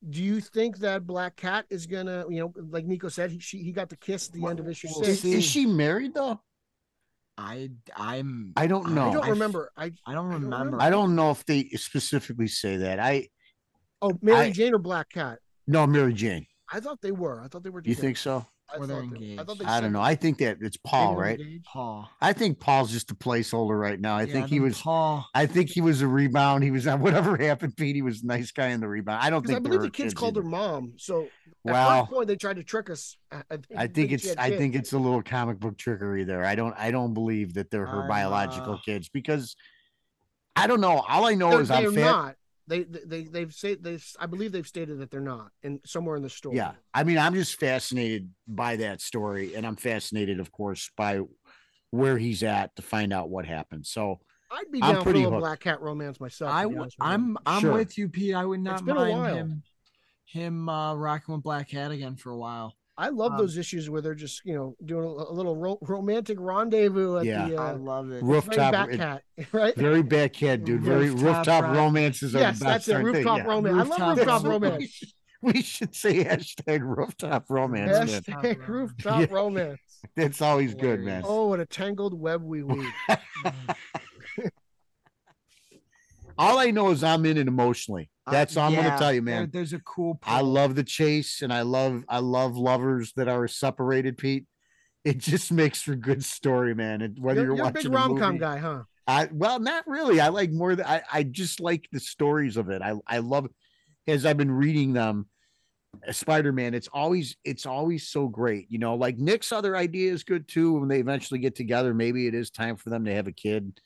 Do you think that Black Cat is gonna, you know, like Nico said, he she, he got the kiss at the end of issue We'll six. Is, is she married though? I I'm I don't know. I don't remember. I I don't don't remember. remember. I don't know if they specifically say that. I oh Mary I- Jane or Black Cat. no Mary Jane. I thought they were. I thought they were. You think so? I Or they're thought they- I thought engaged. they I don't know. I think that it's Paul, right? engaged. Paul. I think Paul's just a placeholder right now. I Yeah, think he then was. Paul. I think he was a rebound. He was on whatever happened. Pete, he was a nice guy in the rebound. I don't Because I think. believe the kids kids called her mom. So at Well, first point they tried to trick us. I, I think, I think it's. I think it's a little comic book trickery there. I don't. I don't believe that they're her I'm, biological uh, kids because I don't know. All I know they're, is I'm fan. not. They they they- they've said they I believe they've stated that they're not in somewhere in the story. Yeah, I mean, I'm just fascinated by that story, and I'm fascinated, of course, by where he's at to find out what happened. So I'd be I'm down for a hooked. Black Cat romance myself. I to be w- honest with you. I'm I'm Sure. with you, Pete. I would not been a mind while. him him uh rocking with Black Cat again for a while. I love um, those issues where they're just you know doing a, a little ro- romantic rendezvous at Yeah. the I uh, love it. very rooftop, Bat Cat, right? very bad cat, dude. Very Rooftop rooftop rom- romances are Yes, the that's it. aren't they? Rooftop Yeah. romance. I love Rooftop rooftop romance. romance. We should, we should say hashtag rooftop romance. man. Rooftop Yeah. romance. That's always good, man. Oh, what a tangled web we weave. All I know is I'm in it emotionally. That's all I'm Yeah, gonna tell you, there- man. there's a cool. I love the chase and I love I love lovers that are separated, Pete. It just makes for good story, man. And whether You're, you're, you're a watching big rom com guy, huh? I well, not really. I like more than I, I just like the stories of it. I I love as I've been reading them. Spider-Man, it's always it's always so great. You know, like Nick's other idea is good too. When they eventually get together, maybe it is time for them to have a kid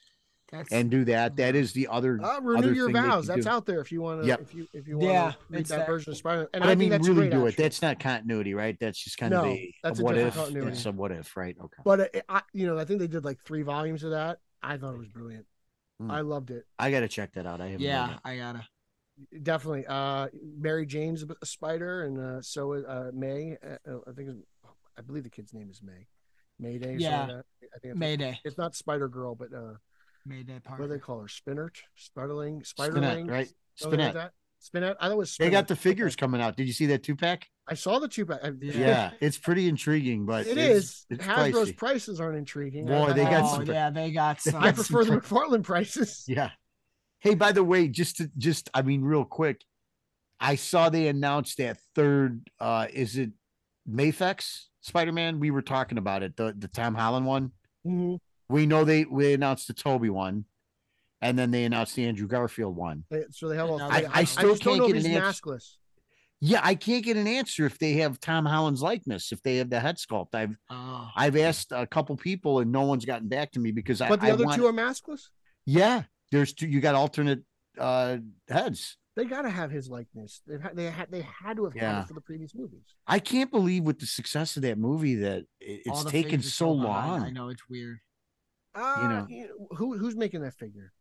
That's and do that. That is the other Uh, renew other your thing they vows. could That's do. out there if you want to. Yep. If you if you want Yeah, to read it's that, that- version of Spider-Man, and but I, I, mean, that's really great, do it. That's not continuity, right? That's just kind No, of a, that's a a what if. continuity. It's a what if, right? Okay. But it, I, you know, I think they did like three volumes of that. I thought it was brilliant. Hmm. I loved it. I gotta check that out. I haven't. yeah. I gotta. Definitely. Uh, Mary Jane's a spider, and uh, so is uh, May. Uh, I think, it's, I believe the kid's name is May. Mayday. or Yeah. like that. I think it's, Mayday. it's not Spider Girl, but uh, Mayday what do they call her? Spinneret, Spiderling, Spinette, Spiderling, right? something like Spinette. I thought it was. They got the figures coming out. Did you see that two pack? I saw the two pack. Yeah. Yeah, it's pretty intriguing, but It it's, is. It's Hasbro's pricey. prices aren't intriguing. Boy, they got oh, some- yeah, they got some. I prefer the McFarlane prices. Yeah. Hey, by the way, just to just I mean, real quick, I saw they announced that third. uh Is it Mafex Spider Man? We were talking about it. The the Tom Holland one. Mhm. We know they we announced the Tobey one, and then they announced the Andrew Garfield one. They- So they have all. I- three. I still just don't can't know get if he's an answer. maskless. Yeah, I can't get an answer if they have Tom Holland's likeness, if they have the head sculpt. I've Oh, I've asked a couple people and no one's gotten back to me because I But the other want- two are maskless. Yeah, there's two. You got alternate uh heads. They got to have his likeness. They had. They had. They had to have had it for the previous movies. I can't believe with the success of that movie that it's taken so long. I know it's weird. Uh, you know, who who's making that figure?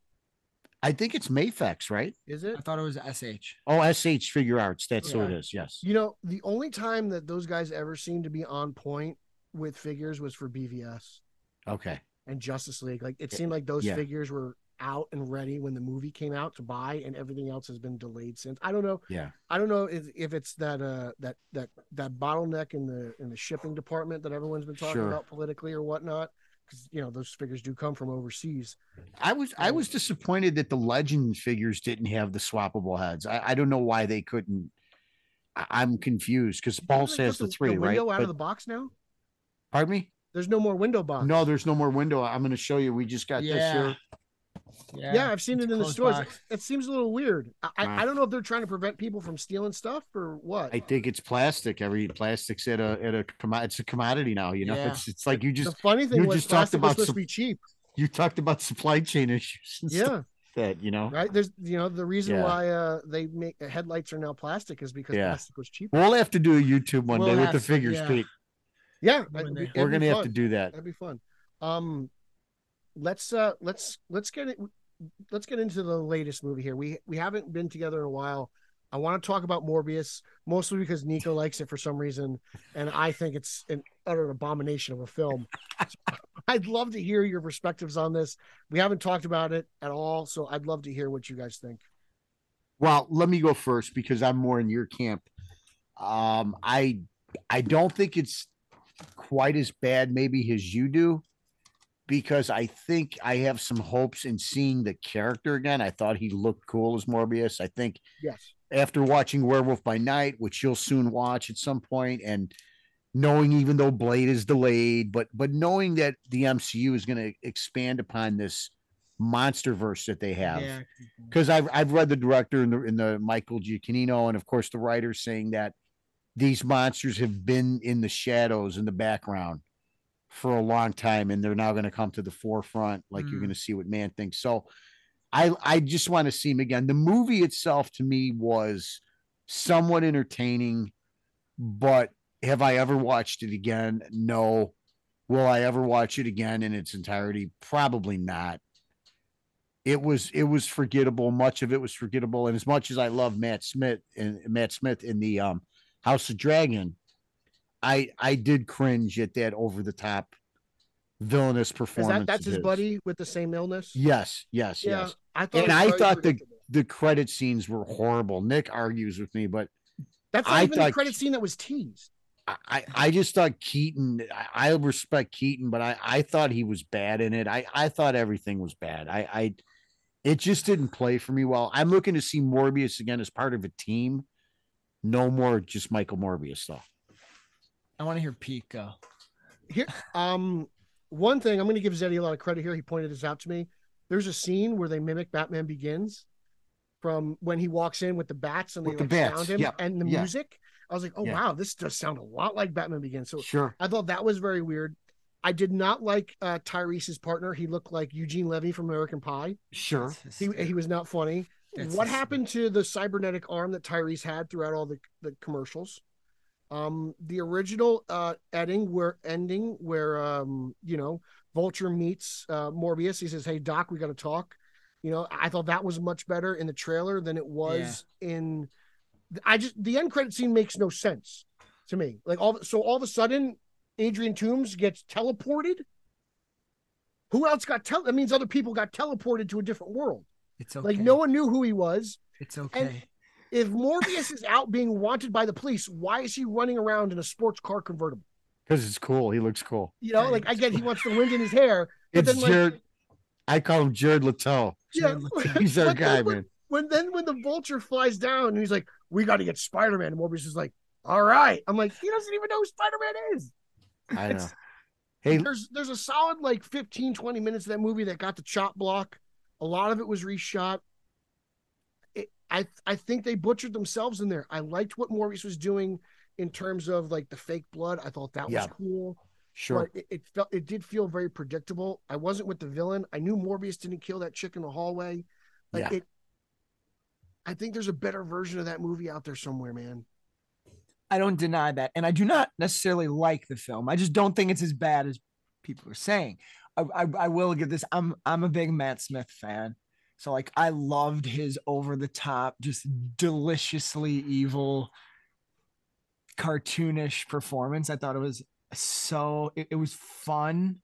I think it's Mafex, right? Is it? I thought it was SH. Oh, SH Figuarts. That's who it Yeah. Yes. You know, the only time that those guys ever seemed to be on point with figures was for BVS Okay. and Justice League. Like it seemed like those Yeah. figures were out and ready when the movie came out to buy, and everything else has been delayed since. I don't know. Yeah. I don't know if, if it's that uh that that that bottleneck in the in the shipping department that everyone's been talking Sure. about politically or whatnot, because you know those figures do come from overseas. I was I was disappointed that the legend figures didn't have the swappable heads. I, I don't know why they couldn't. I, I'm confused because Paul says put the three, right? window out But- of the box now. pardon me? There's no more window box. No, there's no more window. I'm going to show you. We just got this Yeah. here. Yeah, I've seen it in the stores. box. It seems a little weird. I, I, Wow. I don't know if they're trying to prevent people from stealing stuff or what. I think it's plastic. Every plastic's at a at a it's a commodity now. You know, Yeah. it's it's like you the just funny thing you was just talked plastic was about supposed some- to be cheap. you talked about supply chain issues. And Yeah, like that you know. right. There's you know the reason Yeah. why uh they make headlights are now plastic is because Yeah. plastic was cheap. We'll have to do a YouTube one We'll day with have the to, figures, yeah. Pete. Yeah, One it'd day. be- We're gonna have to do that. That'd be fun. Um, let's uh let's let's get it. Let's get into the latest movie here. We we haven't been together in a while. I want to talk about Morbius mostly because Nico likes it for some reason, and I think it's an utter abomination of a film. I'd love to hear your perspectives on this. We haven't talked about it at all, so I'd love to hear what you guys think. Well, let me go first because I'm more in your camp. Um, I I don't think it's quite as bad maybe as you do because I think I have some hopes in seeing the character again. I thought he looked cool as Morbius. I think Yes, after watching Werewolf by Night, which you'll soon watch at some point, and knowing even though Blade is delayed, but but knowing that the MCU is going to expand upon this monster verse that they have Yeah. because I've I've read the director in the in the Michael Giacchino and of course the writers saying that these monsters have been in the shadows in the background for a long time and they're now going to come to the forefront like you're Mm. going to see what man thinks. So I I just want to see him again. The movie itself to me was somewhat entertaining, but have I ever watched it again? No. Will I ever watch it again in its entirety? Probably not it was it was forgettable. Much of it was forgettable. And as much as I love Matt Smith and Matt Smith in the um House of Dragon, I I did cringe at that over the top villainous is performance. that that's his buddy with the same illness? Yes, yes, Yeah, yes. I thought. And I thought the the credit scenes were horrible. Nick argues with me, but that's not I even the credit scene that was teased. I- I, I just thought Keaton, I, I respect Keaton, but I, I thought he was bad in it. I, I thought everything was bad. I, I, it just didn't play for me well. I'm looking to see Morbius again as part of a team. No more just Michael Morbius though. I want to hear Pete go. Here, um, one thing I'm going to give Zeddy a lot of credit here. He pointed this out to me. There's a scene where they mimic Batman Begins from when he walks in with the bats and they With the like bats, sound him yep, and the yeah. music. I was like, oh Yeah. wow, this does sound a lot like Batman Begins. So Sure. I thought that was very weird. I did not like uh, Tyrese's partner. He looked like Eugene Levy from American Pie. Sure. He he was not funny. That's what happened to the cybernetic arm that Tyrese had throughout all the, the commercials? Um, the original uh ending where ending where um you know Vulture meets uh Morbius. He says, "Hey Doc, we got to talk." You know, I thought that was much better in the trailer than it was in. I just the end credit scene makes no sense to me. Like all so all of a sudden, Adrian Toombs gets teleported. Who else got tel? That means other people got teleported to a different world. It's okay. Like no one knew who he was. It's okay. If Morbius is out being wanted by the police, why is he running around in a sports car convertible? Because it's cool. He looks cool. You know, like I get he wants the wind in his hair, but It's then like, Jared. I call him Jared Leto. yeah, Jared He's our guy, when, man. when then when the vulture flies down and he's like, "We got to get Spider Man," and Morbius is like, "All right," I'm like, he doesn't even know who Spider Man is. I know. It's- Hey, There's there's a solid like 15, 20 minutes of that movie that got the chop block. A lot of it was reshot. I I think they butchered themselves in there. I liked what Morbius was doing in terms of like the fake blood. I thought that Yeah. was cool. sure. But it, it felt it did feel very predictable. I wasn't with the villain. I knew Morbius didn't kill that chick in the hallway. Like Yeah. it I think there's a better version of that movie out there somewhere, man. I don't deny that, and I do not necessarily like the film. I just don't think it's as bad as people are saying. I, I, I will give this. I'm I'm a big Matt Smith fan, so like I loved his over the top, just deliciously evil, cartoonish performance. I thought it was so it, it was fun.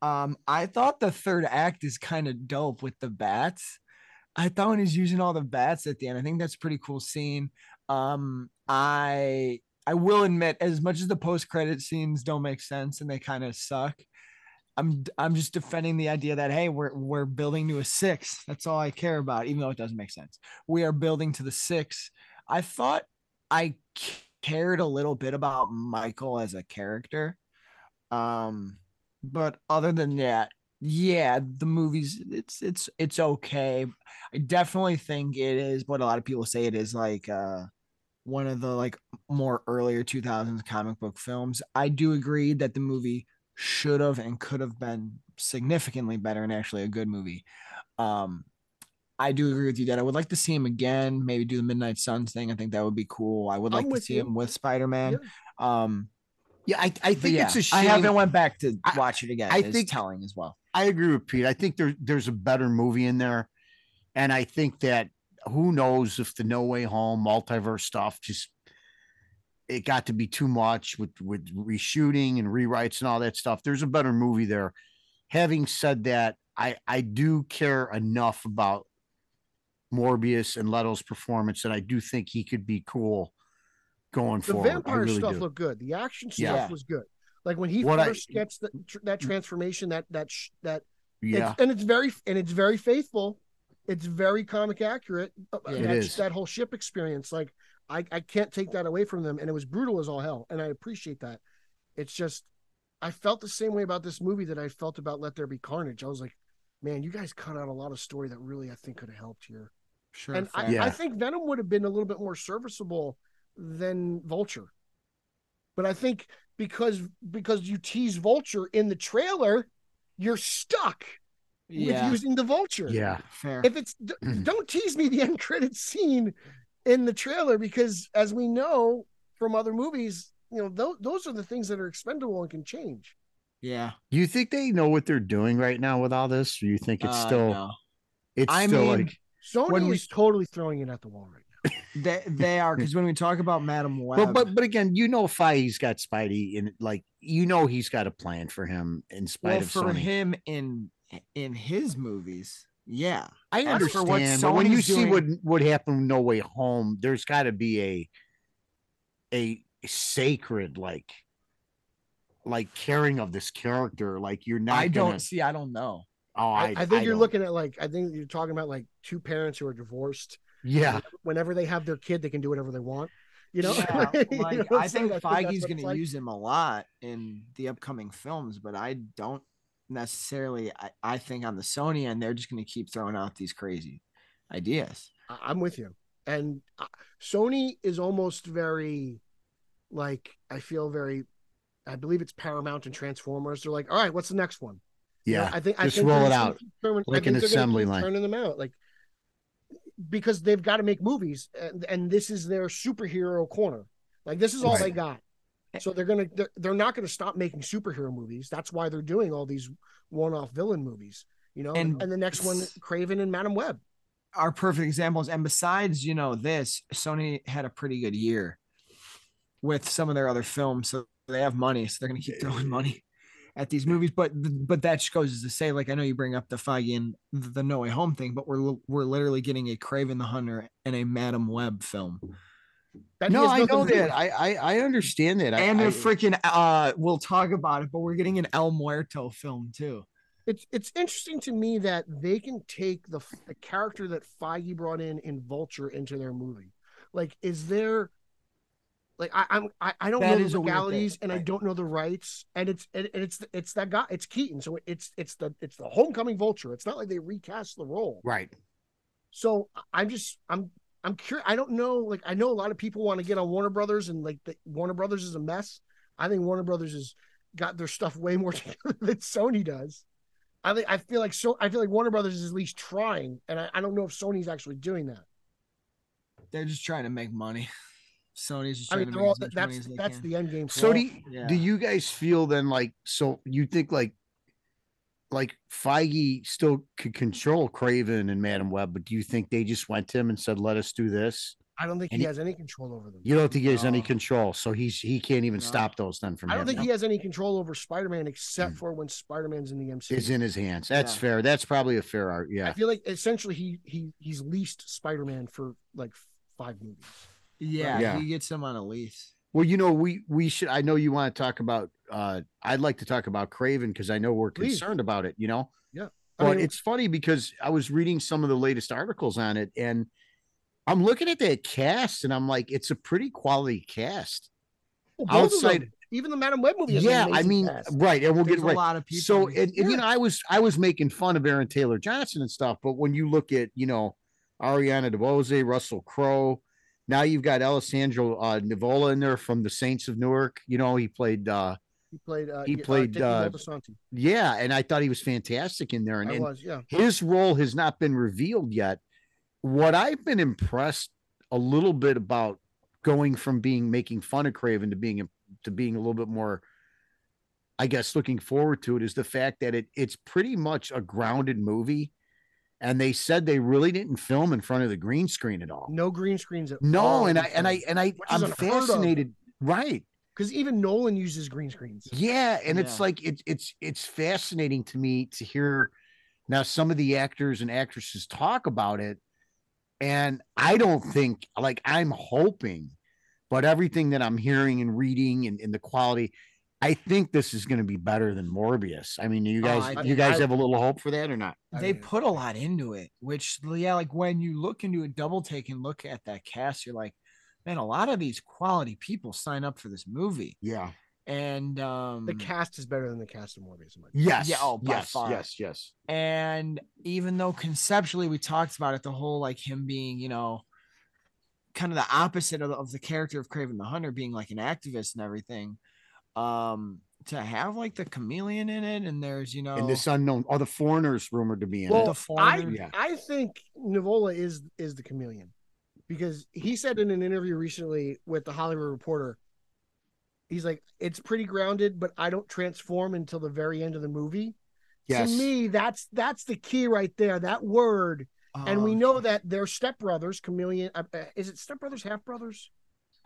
Um, I thought the third act is kind of dope with the bats. I thought when he's using all the bats at the end, I think that's a pretty cool scene. Um, I I will admit, as much as the post credit scenes don't make sense and they kind of suck, I'm I'm just defending the idea that hey, we're we're building to a six. That's all I care about, even though it doesn't make sense. We are building to the six. I thought I cared a little bit about Michael as a character. Um, but other than that, yeah, the movies it's it's it's okay. I definitely think it is what a lot of people say it is like uh one of the like more earlier 2000s comic book films. I do agree that the movie should have and could have been significantly better and actually a good movie. Um I do agree with you that I would like to see him again, maybe do the Midnight Suns thing. I think that would be cool. I would like to see you. him with Spider-Man. Yeah. Um yeah, I, I think yeah, it's a shame. I haven't went back to watch it again. I think telling as well. I agree with Pete. I think there's there's a better movie in there, and I think that who knows if the No Way Home multiverse stuff just it got to be too much with with reshooting and rewrites and all that stuff. There's a better movie there. Having said that, I I do care enough about Morbius and Leto's performance that I do think he could be cool going the forward. The vampire really stuff do. looked good. The action stuff yeah. was good. Like when he what first I, gets the, that mm. transformation, that that that yeah, it's, and it's very and it's very faithful. It's very comic accurate. It is. that whole ship experience. Like I I can't take that away from them, and it was brutal as all hell, and I appreciate that. It's just I felt the same way about this movie that I felt about Let There Be Carnage. I was like, man, you guys cut out a lot of story that really I think could have helped here. Sure. And I, yeah. I think Venom would have been a little bit more serviceable than Vulture. But I think because because you tease Vulture in the trailer, you're stuck yeah. with using the Vulture. Yeah, fair. If it's don't tease me the end credit scene in the trailer because as we know from other movies, you know those those are the things that are expendable and can change. Yeah. Do you think they know what they're doing right now with all this? Or you think it's uh, still no. it's I still mean, like Sony when is we, totally throwing it at the wall right now. they they are because when we talk about Madam Web, but but but again, you know, Feige's got Spidey, and like you know, he's got a plan for him in spite well, of for Sony. him in in his movies. Yeah, I understand. but when you see what what happened, No Way Home, there's got to be a a sacred like like caring of this character. Like you're not. I gonna... don't see. I don't know. Oh, I, I think I you're don't. looking at like I think you're talking about like two parents who are divorced yeah. Whenever they have their kid, they can do whatever they want. You know, yeah, like, you know I think Feige's going to use him a lot in the upcoming films, but I don't necessarily. I, I think on the Sony end, they're just going to keep throwing out these crazy ideas. I'm with you, and uh, Sony is almost very, like I feel very. I believe it's Paramount and Transformers. They're like, all right, what's the next one? Yeah, you know, I think just I think roll it out like an assembly line, turning them out. Like because they've got to make movies and, and this is their superhero corner like this is all right. they got so they're gonna they're, they're not gonna stop making superhero movies. That's why they're doing all these one-off villain movies you know? And, and the next one Kraven and madam web. are perfect examples and besides you know this sony had a pretty good year with some of their other films so they have money so they're gonna keep throwing money at these movies. But but that just goes to say, like I know you bring up the Feige and the No Way Home thing, but we're we're literally getting a Kraven the Hunter and a Madam Web film. That no, I know that. I, I, I understand that. And I, a freaking uh, we'll talk about it, but we're getting an El Muerto film too. It's it's interesting to me that they can take the the character that Feige brought in in Vulture into their movie. Like, is there like I, I'm I, I don't that know the legalities and right. I don't know the rights and it's and, and it's it's that guy it's Keaton so it's it's the it's the homecoming vulture it's not like they recast the role right so I'm just I'm I'm curious I don't know like I know a lot of people want to get on Warner Brothers and like the, Warner Brothers is a mess I think Warner Brothers has got their stuff way more together than Sony does I think I feel like so I feel like Warner Brothers is at least trying and I, I don't know if Sony's actually doing that they're just trying to make money Sony's just trying I mean, all, that's that's can. the end game. so do yeah. do you guys feel then like so you think like like Feige still could control Kraven and Madam Web, but do you think they just went to him and said, "Let us do this"? I don't think he he- has any control over them. You don't think he has any control, so he's he can't even No. stop those then from I don't think happening. he has any control over Spider-Man except Mm. for when Spider-Man's in the MCU. Is in his hands. That's Yeah. fair. That's probably a fair art. Yeah, I feel like essentially he he he's leased Spider-Man for like five movies. Yeah, Yeah. he gets him on a lease. Well, you know, we we should. I know you want to talk about. uh I'd like to talk about Kraven because I know we're Please. concerned about it. You know, I but mean, it's funny because I was reading some of the latest articles on it, and I'm looking at that cast, and I'm like, it's a pretty quality cast. well, outside- them, even the Madam Web movie. Yeah, I mean, cast. right, and we'll There's get a lot of people. So, and, and, you know, I was I was making fun of Aaron Taylor Johnson and stuff, but when you look at you know Ariana DeBose, Russell Crowe, now you've got Alessandro uh, Nivola in there from the Saints of Newark. You know, he played. uh he played. Uh, he played, Dickie uh, Yeah, and I thought he was fantastic in there, and was, yeah. his role has not been revealed yet. What I've been impressed a little bit about going from being making fun of Kraven to being to being a little bit more, I guess, looking forward to it is the fact that it it's pretty much a grounded movie, and they said they really didn't film in front of the green screen at all. No green screens at all. No, and I and I and I I'm unheard of. fascinated. Right. because even Nolan uses green screens. Yeah, and it's like it's it's it's fascinating to me to hear now some of the actors and actresses talk about it. And I don't think like I'm hoping, but everything that I'm hearing and reading and, and the quality, I think this is going to be better than Morbius. I mean, you Oh, guys, I- you guys I- have a little hope for that or not? I they mean, put a lot into it, which yeah, like when you look into a double take and look at that cast, you're like, man, a lot of these quality people sign up for this movie. Yeah. And um the cast is better than the cast of Morbius. in my Yes. Yeah, oh, by yes. far. Yes. Yes. and even though conceptually we talked about it, the whole like him being, you know, kind of the opposite of the, of the character of Kraven the Hunter being like an activist and everything. Um, to have like the chameleon in it, and there's you know And this unknown, oh, the foreigners rumored to be in Well, it. the foreigner. Yeah. I think Nivola is is the chameleon because he said in an interview recently with the Hollywood Reporter, he's like, "It's pretty grounded, but I don't transform until the very end of the movie." Yes. To me, that's that's the key right there. That word, and we Um, know that they're stepbrothers. Chameleon, uh, uh, is it stepbrothers, half brothers?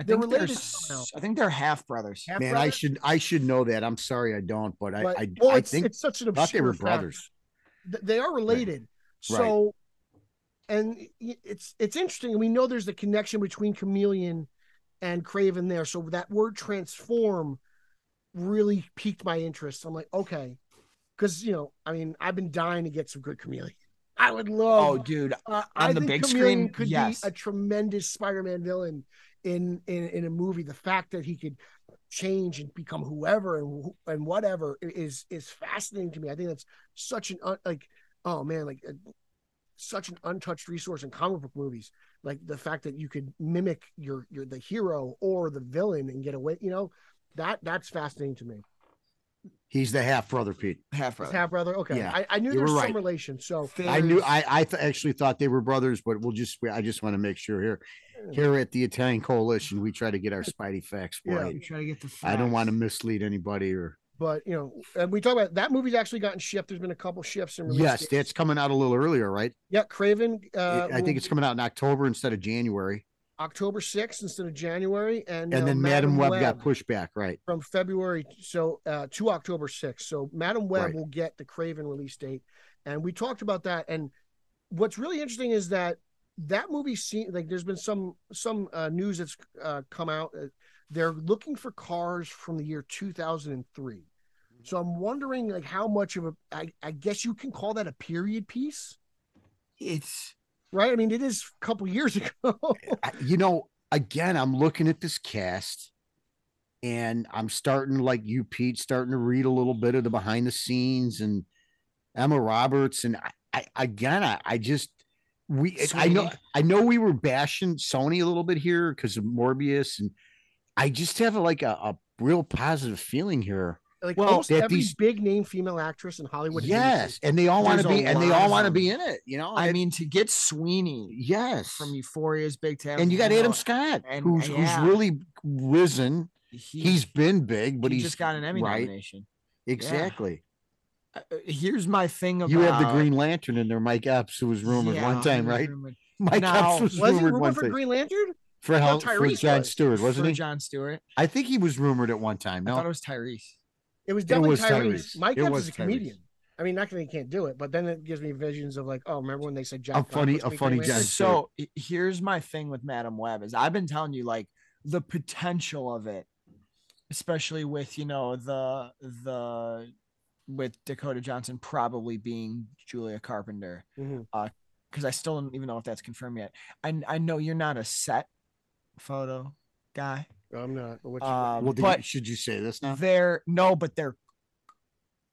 I they're think they're, related. I think they're half brothers. Half Man, I should I should know that. I'm sorry I don't, but I But, I, well, I it's, think it's such an thought they were brothers. Th- They are related. Right. So, and it's it's interesting. We know there's a connection between Chameleon and Kraven there. So that word transform really piqued my interest. I'm like, okay, because you know, I mean, I've been dying to get some good Chameleon. I would love. Oh, dude, uh, on I the think big Chameleon screen, could yes. be a tremendous Spider-Man villain in in in a movie. The fact that he could change and become whoever and and whatever is is fascinating to me. I think that's such an un, like oh man like uh, such an untouched resource in comic book movies. Like the fact that you could mimic your your the hero or the villain and get away. You know that that's fascinating to me. He's the half brother, Pete. Half brother. half brother. Okay, Yeah, I, I knew you there was were some relation. So I knew I I th- actually thought they were brothers, but we'll just I just want to make sure here here at the Italian Coalition we try to get our Spidey facts Yeah. right. Try to get the. I don't want to mislead anybody or but you know, and we talk about that movie's actually gotten shipped. There's been a couple shifts in yes, dates. that's coming out a little earlier, right? yeah. Kraven. Uh, I think it's coming out in October instead of January, October 6th instead of January, and and uh, then Madam Web, got pushed back, right? from February so uh, to October 6th. So Madam Web Right. will get the Kraven release date, and we talked about that. And what's really interesting is that that movie seen like there's been some some uh, news that's uh, come out. They're looking for cars from the year 2003. So I'm wondering like how much of a I, I guess you can call that a period piece, It's right? I mean, it is a couple years ago. You know, again, I'm looking at this cast and I'm starting like you, Pete, starting to read a little bit of the behind the scenes and Emma Roberts. And I, I again, I, I just, we, it- I know, I know we were bashing Sony a little bit here because of Morbius. And I just have like a, a real positive feeling here. Like Well, almost every these- big name female actress in Hollywood. is in this Yes. And they all want to be, and they all want to be in it, you know? I And- mean to get Sweeney yes. from Euphoria's Big Tab, and you got Adam Scott, and- who's, yeah. who's really risen. He, He's been big, but he he's just got an Emmy right. nomination. Exactly. Uh, uh, here's my thing about You have the Green Lantern in there, Mike Epps, who was rumored Yeah, one time, right? rumored. Mike Now- Epps was, Was he rumored rumored for thing. Green Lantern? for help for John was. Stewart, wasn't for he? John Stewart. I think he was rumored at one time. No, I thought it was Tyrese. It was definitely was Tyrese. Tyrese. Mike It Epps was is a Tyrese. comedian. I mean, not that he can't do it, but then it gives me visions of like, oh, remember when they said Jack A funny- a funny Wayne? John So here's my thing with Madam Web is I've been telling you like the potential of it, especially with you know the the with Dakota Johnson probably being Julia Carpenter mm-hmm. uh, because I still don't even know if that's confirmed yet. I I know you're not a set photo guy. I'm not. But what you- Um, well, but you, should you say this now? Their no, but their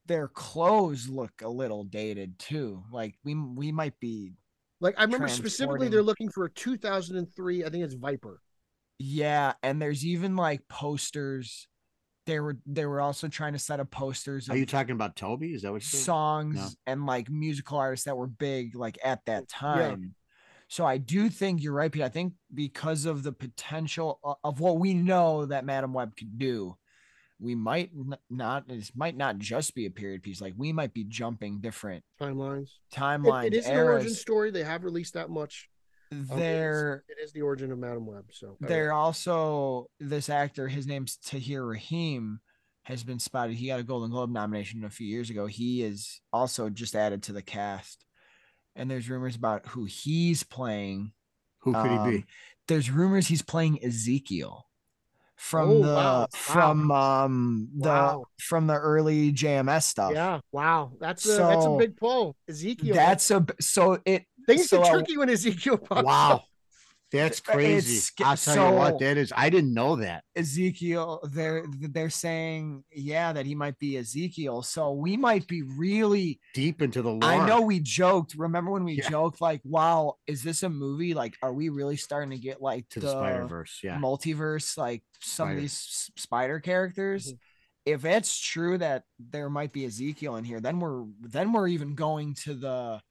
their clothes look a little dated too. Like we we might be like I remember specifically they're looking for a 2003. I think it's Viper. Yeah, and there's even like posters. They were they were also trying to set up posters Are you talking about Tobey? Is that what you're saying? songs and like musical artists that were big like at that Yeah. time. So I do think you're right, Pete. I think because of the potential of what we know that Madam Web could do, we might not. This might not just be a period piece. Like we might be jumping different Timelines. It- timelines. it is an origin story. They have released that much. Um, it is- it is the origin of Madam Web. So they're also this actor his name's tahar rahim has been spotted he got a golden globe nomination a few years ago he is also just added to the cast and there's rumors about who he's playing Who could he Um, be? there's rumors he's playing ezekiel from Oh, the wow. from um the Wow. from the early jms stuff yeah. Wow. That's a that's a big pull. Ezekiel. that's a so it things so get tricky when Ezekiel pops Wow, up. That's crazy. sca- I'll tell you what, that is. I didn't know that. Ezekiel, they're they're saying, yeah, that he might be Ezekiel. So we might be really. Deep into the lore. I know we joked. Remember when we Yeah. joked, like, "Wow, is this a movie? Like, are we really starting to get like to the, Spider Verse. Yeah, multiverse, like some Spider. of these spider characters?" Mhm. If it's true that there might be Ezekiel in here, then we're then we're even going to the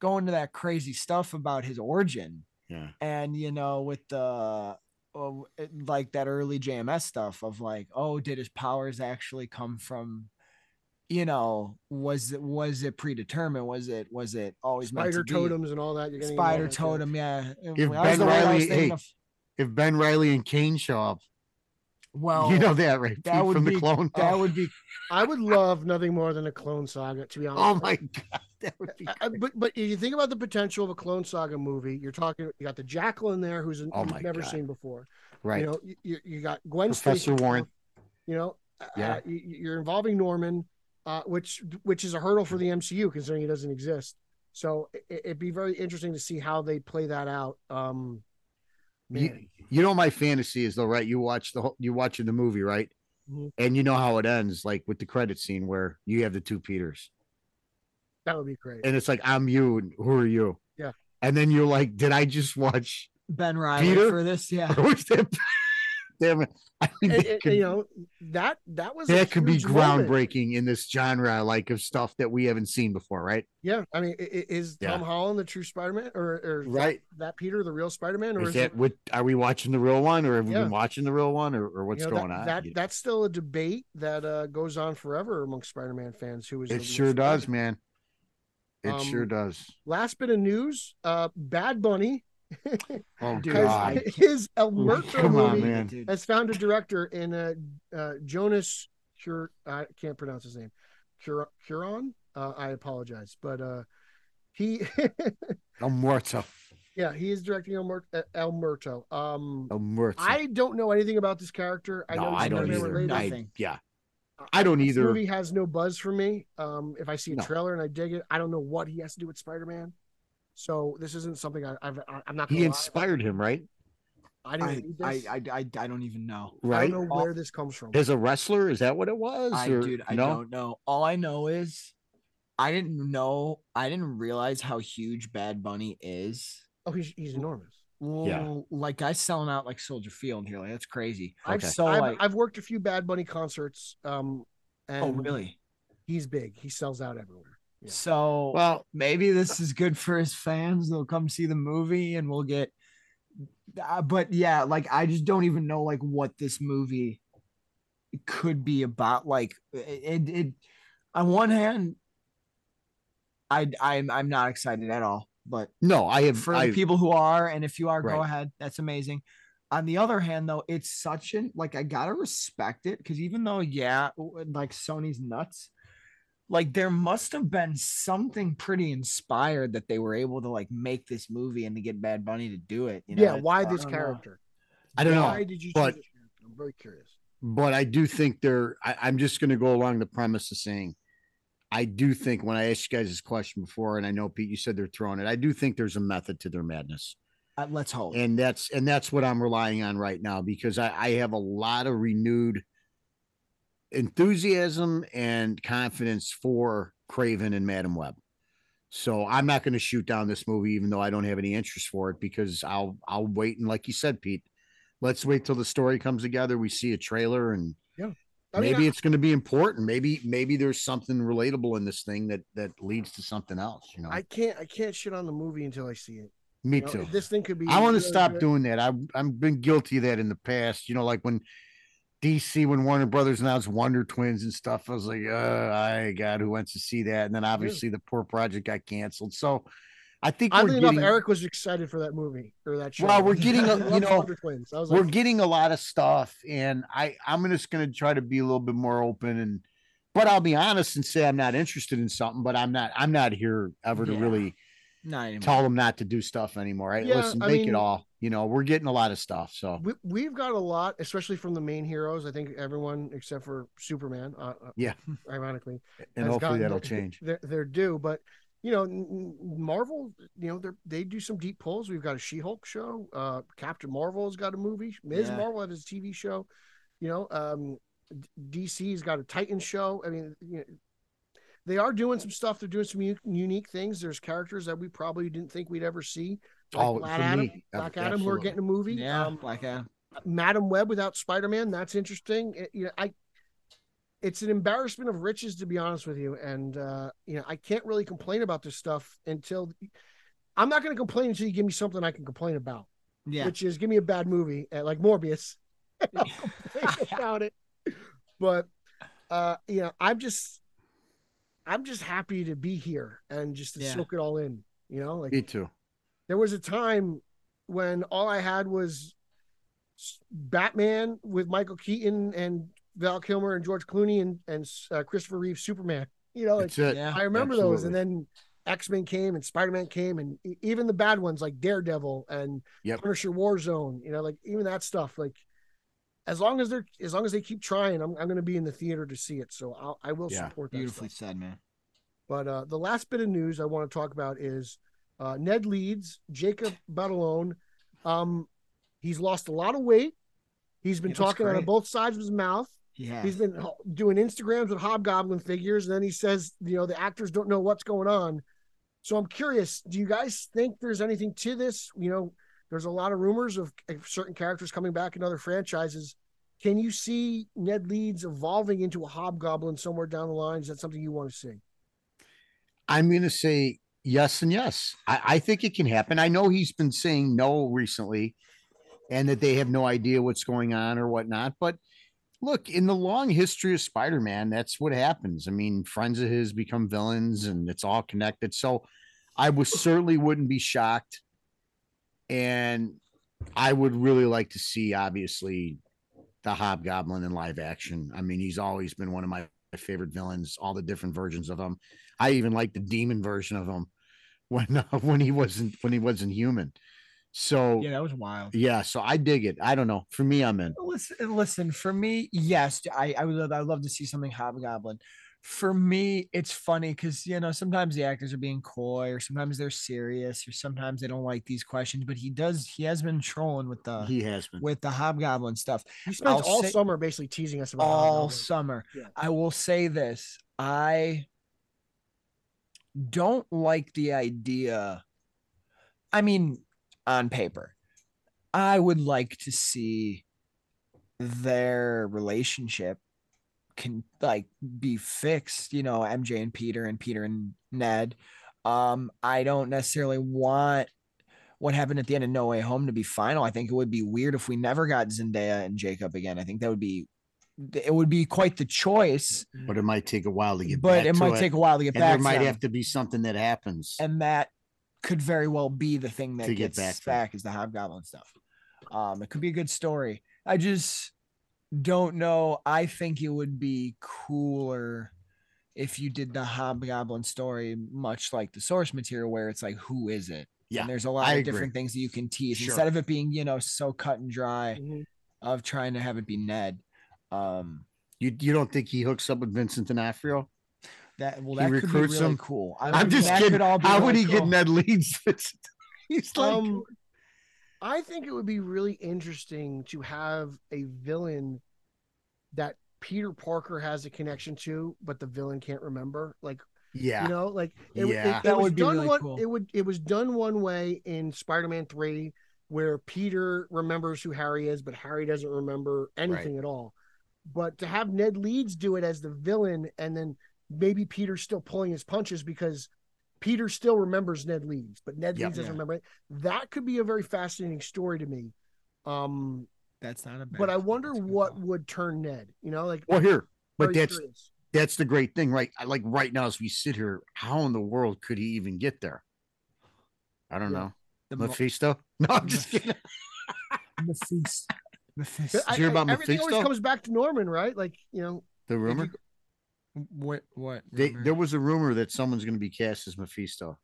going to that crazy stuff about his origin yeah. and you know with the oh, like that early jms stuff of like oh did his powers actually come from you know was it was it predetermined was it was it always meant Spider to be? totems and all that. You're getting all spider that, yeah. totem yeah If Ben the word I Riley- hey, of. If Ben Riley and Kane show up, well you know that, right? that Pete, would from be the clone. that Oh, would be I would love nothing more than a clone saga. To be honest. oh my god, that would be. you. Uh, but but if you think about the potential of a clone saga movie, you're talking. You got the Jackal in there, who's Oh you've never God. seen before. Right. You know, you- you, you got Gwen Professor Stacy, Warren. You know, uh, Yeah. uh, you, you're involving Norman, uh, which which is a hurdle for the MCU considering he doesn't exist. So it, it'd be very interesting to see how they play that out. Um, man. you know my fantasy is though, right? You watch the whole, you watching the movie, right? Mhm. And you know how it ends, like with the credit scene where you have the two Peters, that would be great. and it's like I'm you, and who are you? Yeah. And then you're like, did I just watch? ben riley Peter? for this yeah That? Damn! I mean, that and- could, you know that that was that could be huge moment. groundbreaking in this genre, like of stuff that we haven't seen before, right? Yeah, I mean, is Yeah. Tom Holland the true Spider-Man, or, or Right. that Peter the real Spider-Man, or Is is that it, what? Are we watching the real one, or have we been watching the real one, or, or what's you know, going that, on? That You- that's still a debate that uh, goes on forever among Spider-Man fans. Who is it sure does, Spider-Man. man. It sure Um, does. Last bit of news: uh, Bad Bunny Oh Dude, God! His El Muerto Come on, man. Has found a director in uh, uh, Jonas Cur. I can't pronounce his name. Cur- Cuarón. Uh, I apologize, but uh, he, El Muerto. yeah, he is directing El, Muer- uh, El Muerto. Um, El Muerto. I don't know anything about this character. I no, know I he's don't either. I, yeah, I don't This either. movie has no buzz for me. Um, if I see a No. trailer and I dig it, I don't know what he has to do with Spider-Man. So this isn't something I, I've, I- I'm not. he gonna lie. inspired him, right? I didn't I, I. I, I, I don't even know. I Right. don't know where this comes from. As a wrestler, is that what it was? I, or, dude, I no? don't know. All I know is I didn't know, I didn't realize how huge Bad Bunny is. Oh, he's he's enormous. Well, like guys selling out like Soldier Field here, like that's crazy. I've, Okay. So I've, like, I've worked a few Bad Bunny concerts. Um, and oh really? He's big. He sells out everywhere. Yeah. So Well, maybe this is good for his fans. They'll come see the movie and we'll get. Uh, but yeah, like I just don't even know like what this movie could be about. Like it, it on one hand, I I'm I'm not excited at all. But no, I have. for I, the people who are, and if you are, go ahead. That's amazing. on the other hand, though, it's such an like I gotta respect it because even though, yeah, like Sony's nuts, like there must have been something pretty inspired that they were able to like make this movie and to get Bad Bunny to do it. You know? yeah, why I this don't know. character? I don't know, Why did you but- choose? I'm very curious. but I do think they're. I, I'm just going to go along the premise of saying, I do think when I asked you guys this question before, and I know Pete, you said they're throwing it. I do think there's a method to their madness, Uh, let's hope. and that's and that's what I'm relying on right now because I, I have a lot of renewed enthusiasm and confidence for Kraven and Madam Web. So I'm not going to shoot down this movie, even though I don't have any interest for it, because I'll I'll wait and like you said, Pete, let's wait till the story comes together. We see a trailer and I mean, maybe I- it's going to be important. Maybe maybe there's something relatable in this thing that that leads to something else. You know, I can't I can't shit on the movie until I see it. me You know, too. This thing could be. I want to stop doing that. I've I've been guilty of that in the past. You know, like when DC when Warner Brothers announced Wonder Twins and stuff. I was like, oh, I God, who wants to see that? And then obviously the poor project got canceled. So I think we're Oddly getting enough, Eric was excited for that movie or that show. Well, we're getting a- you know, Wonder Twins. I was we're getting a lot of stuff, and I I'm just going to try to be a little bit more open and. But I'll be honest and say I'm not interested in something. But I'm not. I'm not here ever to Yeah. really. Tell them not to do stuff anymore. Right? Yeah, Listen, I make mean- it all. You know, we're getting a lot of stuff. So we, we've got a lot, especially from the main heroes. I think everyone except for Superman, uh, uh, Yeah. ironically, and hopefully that'll their- change. They're, they're due, but you know, n- n- Marvel, you know, they they do some deep pulls. We've got a She-Hulk show. Uh, Captain Marvel has got a movie. Ms. Yeah. Marvel has a TV show. You know, um, DC's got a Titan show. I mean, you know, they are doing some stuff. They're doing some u- unique things. There's characters that we probably didn't think we'd ever see. Like Oh, Black Adam, me, Black Adam, who are getting a movie. Yeah, Um, Black Adam. Madam Web without Spider Man. That's interesting. It- you know, I it's an embarrassment of riches to be honest with you, and uh, you know I can't really complain about this stuff until I'm not going to complain until you give me something I can complain about, Yeah. which is give me a bad movie uh, like Morbius. I'll complain about it, but uh, you know I'm just I'm just happy to be here and just to Yeah. soak it all in. You know, like Me too. there was a time when all I had was Batman with Michael Keaton and Val Kilmer and George Clooney and and uh, Christopher Reeve Superman. You know, like it. Yeah. I remember those, and then X Men came and Spider Man came, and even the bad ones like Daredevil and Yep. Punisher Warzone. You know, like even that stuff. Like as long as they're as long as they keep trying, I'm I'm going to be in the theater to see it. So I'll, I will Yeah, support that. Beautifully stuff. said, man. But uh, the last bit of news I want to talk about is uh, Ned Leeds, Jacob Batalon. Um, he's lost a lot of weight. He's been He talking out of both sides of his mouth. Yeah. He's been doing Instagrams with Hobgoblin figures, and then he says, you know, the actors don't know what's going on. So I'm curious, do you guys think there's anything to this? You know, there's a lot of rumors of certain characters coming back in other franchises. Can you see Ned Leeds evolving into a Hobgoblin somewhere down the line? Is that something you want to see? I'm going to say yes and yes. I, I think it can happen. I know he's been saying no recently and that they have no idea what's going on or whatnot. But look, in the long history of Spider Man, that's what happens. I mean, friends of his become villains and it's all connected. So I was certainly wouldn't be shocked. And I would really like to see, obviously, the Hobgoblin in live action. I mean, he's always been one of my favorite villains, all the different versions of him. I even like the demon version of him when uh, when he wasn't when he wasn't human. So yeah, that was wild. Yeah, so I dig it. I don't know. For me, I'm in. Listen, listen. For me, yes, I I would love, I would love to see something Hobgoblin. For me, it's funny because you know sometimes the actors are being coy, or sometimes they're serious, or sometimes they don't like these questions. But he does. He has been trolling with the He has been. with the Hobgoblin stuff He spends I'll all say- summer basically teasing us about all Hobgoblin. summer. Yeah. I will say this: I don't like the idea. I mean, on paper, I would like to see their relationship can like be fixed, you know, MJ and Peter and Peter and Ned. Um, I don't necessarily want what happened at the end of No Way Home to be final. I think it would be weird if we never got Zendaya and Jacob again. I think that would be it would be quite the choice, but it might take a while to get but back it to might take a while to get and back. there might have to be something that happens. and that could very well be the thing that To get gets back back, is the hobgoblin stuff. Um, it could be a good story. I just don't know. I think it would be cooler if you did the Hobgoblin story, much like the source material, where it's like, who is it? Yeah, and there's a lot I of agree. different things that you can tease Sure. instead of it being, you know, so cut and dry Mhm. of trying to have it be Ned. Um, You you don't think he hooks up with Vincent D'Onofrio? that well, He that could be recruits really him? cool. I I'm just kidding. could all be How would really he get. Ned Leeds? He's like, Um, I think it would be really interesting to have a villain that Peter Parker has a connection to, but the villain can't remember. Like yeah, you know, like it, it- Yeah. it, That was would be done really one. cool. It would it was done one way in Spider-Man Three, where Peter remembers who Harry is, but Harry doesn't remember anything at all. But to have Ned Leeds do it as the villain, and then maybe Peter's still pulling his punches because Peter still remembers Ned Leeds, but Ned Yep. Leeds doesn't Yeah. remember it. That could be a very fascinating story to me. Um, That's not a bad. but I wonder that's a good what call. would turn Ned. You know, like well here, but that's curious. that's the great thing, right? I like right now as we sit here, how in the world could he even get there? I don't Yeah. know. the Mo- Mephisto? No, I'm just kidding. Mephisto. Mephisto. I- you hear I- about everything always comes back to Norman, right? Like you know, The rumor. You- What? What? They, there was a rumor that someone's going to be cast as Mephisto.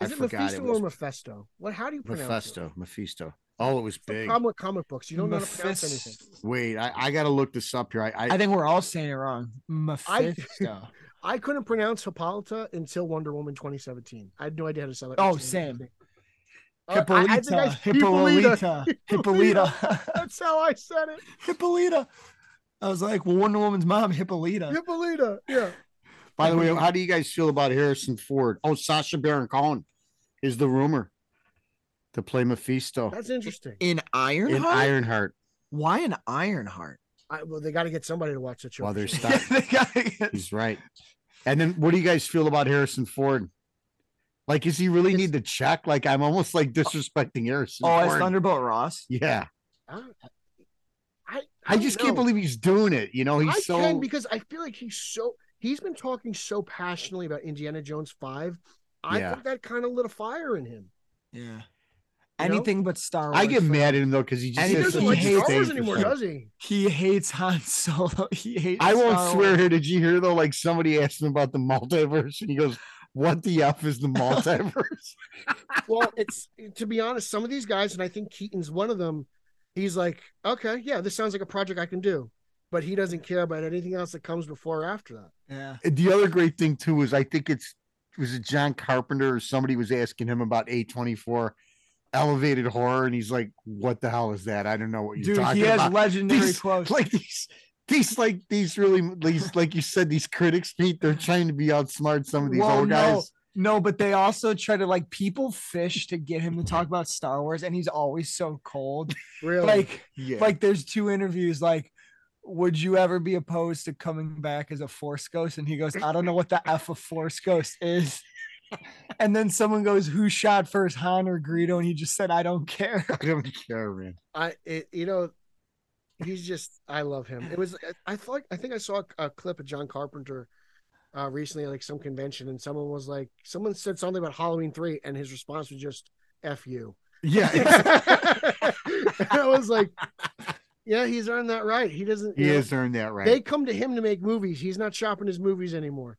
Is I it forgot Mephisto it was or Mephisto? What? How do you pronounce Mephisto. Mephisto. Oh, it was it? The big. problem with comic books, you don't know how to pronounce Mephis- anything. Wait, I, I got to look this up here. I, I, I think we're all saying it wrong. Mephisto. I couldn't pronounce Hippolyta until Wonder Woman 2017. I had no idea how to say it. Oh, say same. anything. Uh, I- I think I- Hippolyta. Hippolyta. Hippolyta. That's how I said it. Hippolyta. I was like, well, Wonder Woman's mom, Hippolyta. Hippolyta. Yeah. by the way, how do you guys feel about Harrison Ford? Oh, Sacha Baron Cohen is the rumor to play Mephisto That's interesting. In Ironheart? in Ironheart. Why an Ironheart? I, well, they got to get somebody to watch that show. While they're stuck. They get- He's right. And then what do you guys feel about Harrison Ford? Like, is he really It's- need to check? Like, I'm almost like disrespecting Harrison oh, as Thunderbolt Ross? yeah. I, I, I just can't believe he's doing it. You know, he's I so can because I feel like he's so he's been talking so passionately about Indiana Jones five. I Yeah. think that kind of lit a fire in him. Yeah. You know? Anything but Star Wars. I get mad at him though because he just He he doesn't he like hates Star Wars anymore, does he? He hates Han Solo. He hates I won't Star swear Wars. here. Did you hear though? Like somebody asked him about the multiverse, and he goes, "What the f is the multiverse?" Well, it's to be honest, some of these guys, and I think Keaton's one of them. He's like, okay, yeah, this sounds like a project I can do, but he doesn't care about anything else that comes before or after that. Yeah. And the other great thing too is I think it's was it John Carpenter or somebody was asking him about A twenty four elevated horror, and he's like, "What the hell is that? I don't know what you're Dude, talking he has about." legendary These- quotes. like these these like these really these like you said these critics Pete they're trying to be outsmart some of these Well, old no. guys No, but they also try to like people fish to get him to talk about Star Wars, and he's always so cold. Really? Like, yeah like there's two interviews. Like, would you ever be opposed to coming back as a Force Ghost? And he goes, I don't know what the f a Force Ghost is. And then someone goes, Who shot first, Han or Greedo? And he just said, I don't care. I don't care man I, it, you know, he's just, I love him. It was, I thought, I think I saw a, a clip of John Carpenter uh, recently, at, like some convention, and someone was like, someone said something about Halloween three, and his response was just "f you." yeah and I was like, yeah, he's earned that right. He doesn't. he you know, has earned that right They come to him to make movies. He's not shopping his movies anymore.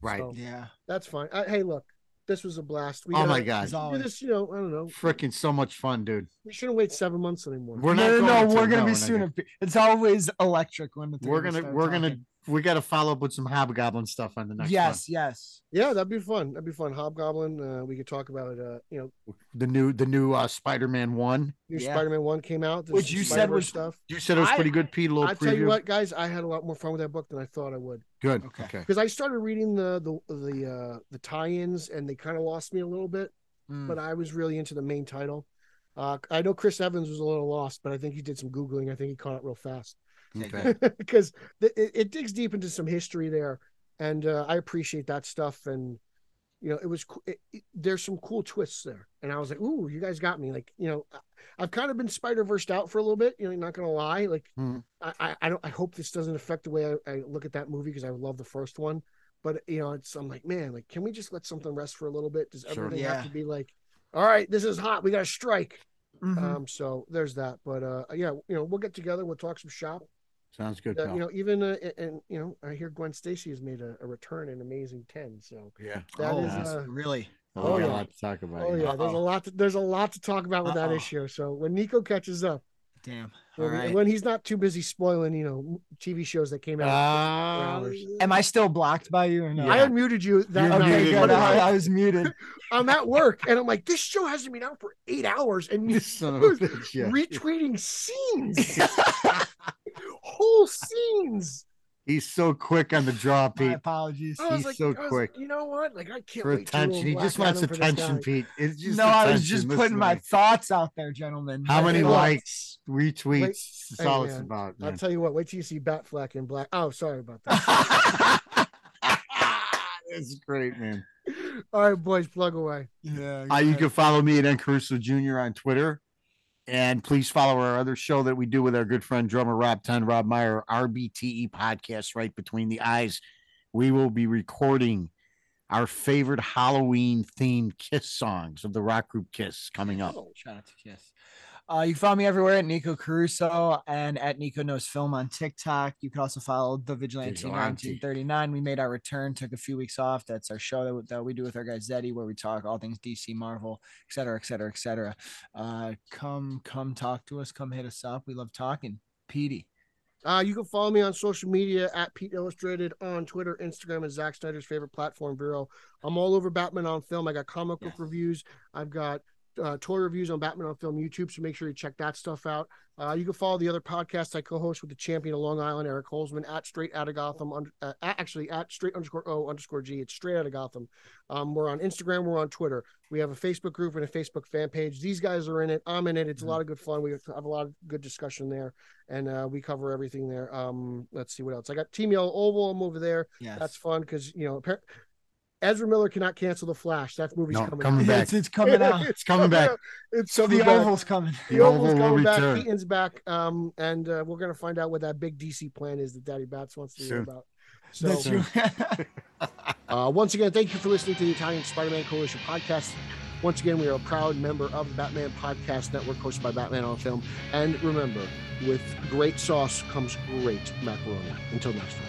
right So, Yeah. that's fine. Uh, hey, look, this was a blast. We oh gotta my god As this. You know, I don't know. freaking so much fun dude We shouldn't wait seven months anymore. we're no, not no, going no, to, we're gonna no, be we're sooner. It's always electric when the we're gonna we're gonna talking. We got to follow up with some hobgoblin stuff on the next yes, yes. yeah, that'd be fun. That'd be fun. Hobgoblin. Uh, we could talk about. Uh, you know, the new the new uh spider-man one new Yeah. Spider-Man one came out. Which you said was- stuff. you said it was I- pretty good pete a little I tell you what, guys, I had a lot more fun with that book than I thought I would. good Okay. okay because I started reading the the the uh, the tie-ins and they kind of lost me a little bit. Mm. But I was really into the main title. Uh, I know Chris Evans was a little lost, but I think he did some googling. I think he caught it real fast okay because it, it digs deep into some history there, and uh, I appreciate that stuff. And you know, it was it, it- there's some cool twists there, and I was like, "Ooh, you guys got me!" Like, you know, I- I've kind of been Spider Versed out for a little bit. You know, not gonna lie. Like, Hmm. I, I I don't I hope this doesn't affect the way I, I look at that movie because I love the first one. But you know, it's I'm like, man, like, can we just let something rest for a little bit? Does Sure. everything Yeah. have to be like, all right, this is hot, we got to strike? Mhm. Um, so there's that. But uh, yeah, you know, we'll get together. We'll talk some shop. Sounds good. Uh, you know, even uh, and you know, I hear Gwen Stacy has made a, a return in Amazing Ten. So yeah. that oh, is, uh, really? Oh, oh, we yeah. a lot to talk about. oh yeah, there's a lot. To, there's a lot to talk about with that Uh-oh. issue. So when Nico catches up, Damn. All when, right. when he's not too busy spoiling, you know, TV shows that came out. Ah. Hours. Am I still blocked by you or no? I unmuted you. That You're night. Okay, muted. good. I, I- I was muted. I'm at work and I'm like, this show hasn't been out for eight hours, and you son of a bitch, yeah. retweeting scenes, whole scenes. He's so quick on the draw, My Pete. apologies. He's like, so was quick. you know what? Like, I can't For wait to attention. He just wants Adam for this attention. Pete. It's just no, I was just Listen putting my me. thoughts out there, gentlemen. How many Hey, likes, retweets? Wait, That's hey, all it's man, about. I'll tell you what. Wait till you see Batfleck in black. Oh, sorry about that. That's great, man. All right, boys, plug away. yeah. Uh, you can follow me at N Caruso Jr. on Twitter. And please follow our other show that we do with our good friend drummer Rob Ten, Rob Meyer, RBTE podcast, right between the eyes. We will be recording our favorite Halloween themed Kiss songs of the rock group Kiss coming up. Oh, Shout out to Kiss. Uh, you can follow me everywhere at Nico Caruso and at Nico Knows Film on TikTok. You can also follow The Vigilante, Vigilante. 1939. We made our return, took a few weeks off. That's our show that, that we do with our guy Zeddy, where we talk all things DC, Marvel, et cetera, et cetera, et cetera. Uh, come, come talk to us. Come hit us up. We love talking. Petey. Uh, you can follow me on social media at Pete Illustrated on Twitter, Instagram, and Zack Snyder's favorite platform, Vero. I'm all over Batman on Film. I got comic book Yes. reviews. I've got uh, toy reviews on Batman on Film YouTube, so make sure you check that stuff out. Uh, you can follow the other podcasts I co-host with the champion of Long Island, Eric Holzman, at Straight Out of Gotham, under, uh, at- actually at Straight underscore O underscore G. It's Straight Out of Gotham. Um, we're on Instagram. We're on Twitter. We have a Facebook group and a Facebook fan page. These guys are in it. I'm in it. It's a lot of good fun. We have a lot of good discussion there, and uh, we cover everything there. Um, let's see what else. I got Team Yellow Oval. I'm over there. Yes. That's fun because you know Ezra Miller cannot cancel the Flash. That movie's No, coming. coming out. back. It's, it's coming out. it's coming back. out. It's So coming the back. oval's coming. The The Oval's Oval will coming back. return. Keaton's back. Um, and uh, we're gonna find out what that big DC plan is that Daddy Bats wants to hear about. So, That's true. uh, once again, thank you for listening to the Italian Spider-Man Coalition podcast. Once again, we are a proud member of the Batman Podcast Network, hosted by Batman on Film. And remember, with great sauce comes great macaroni. Until next time.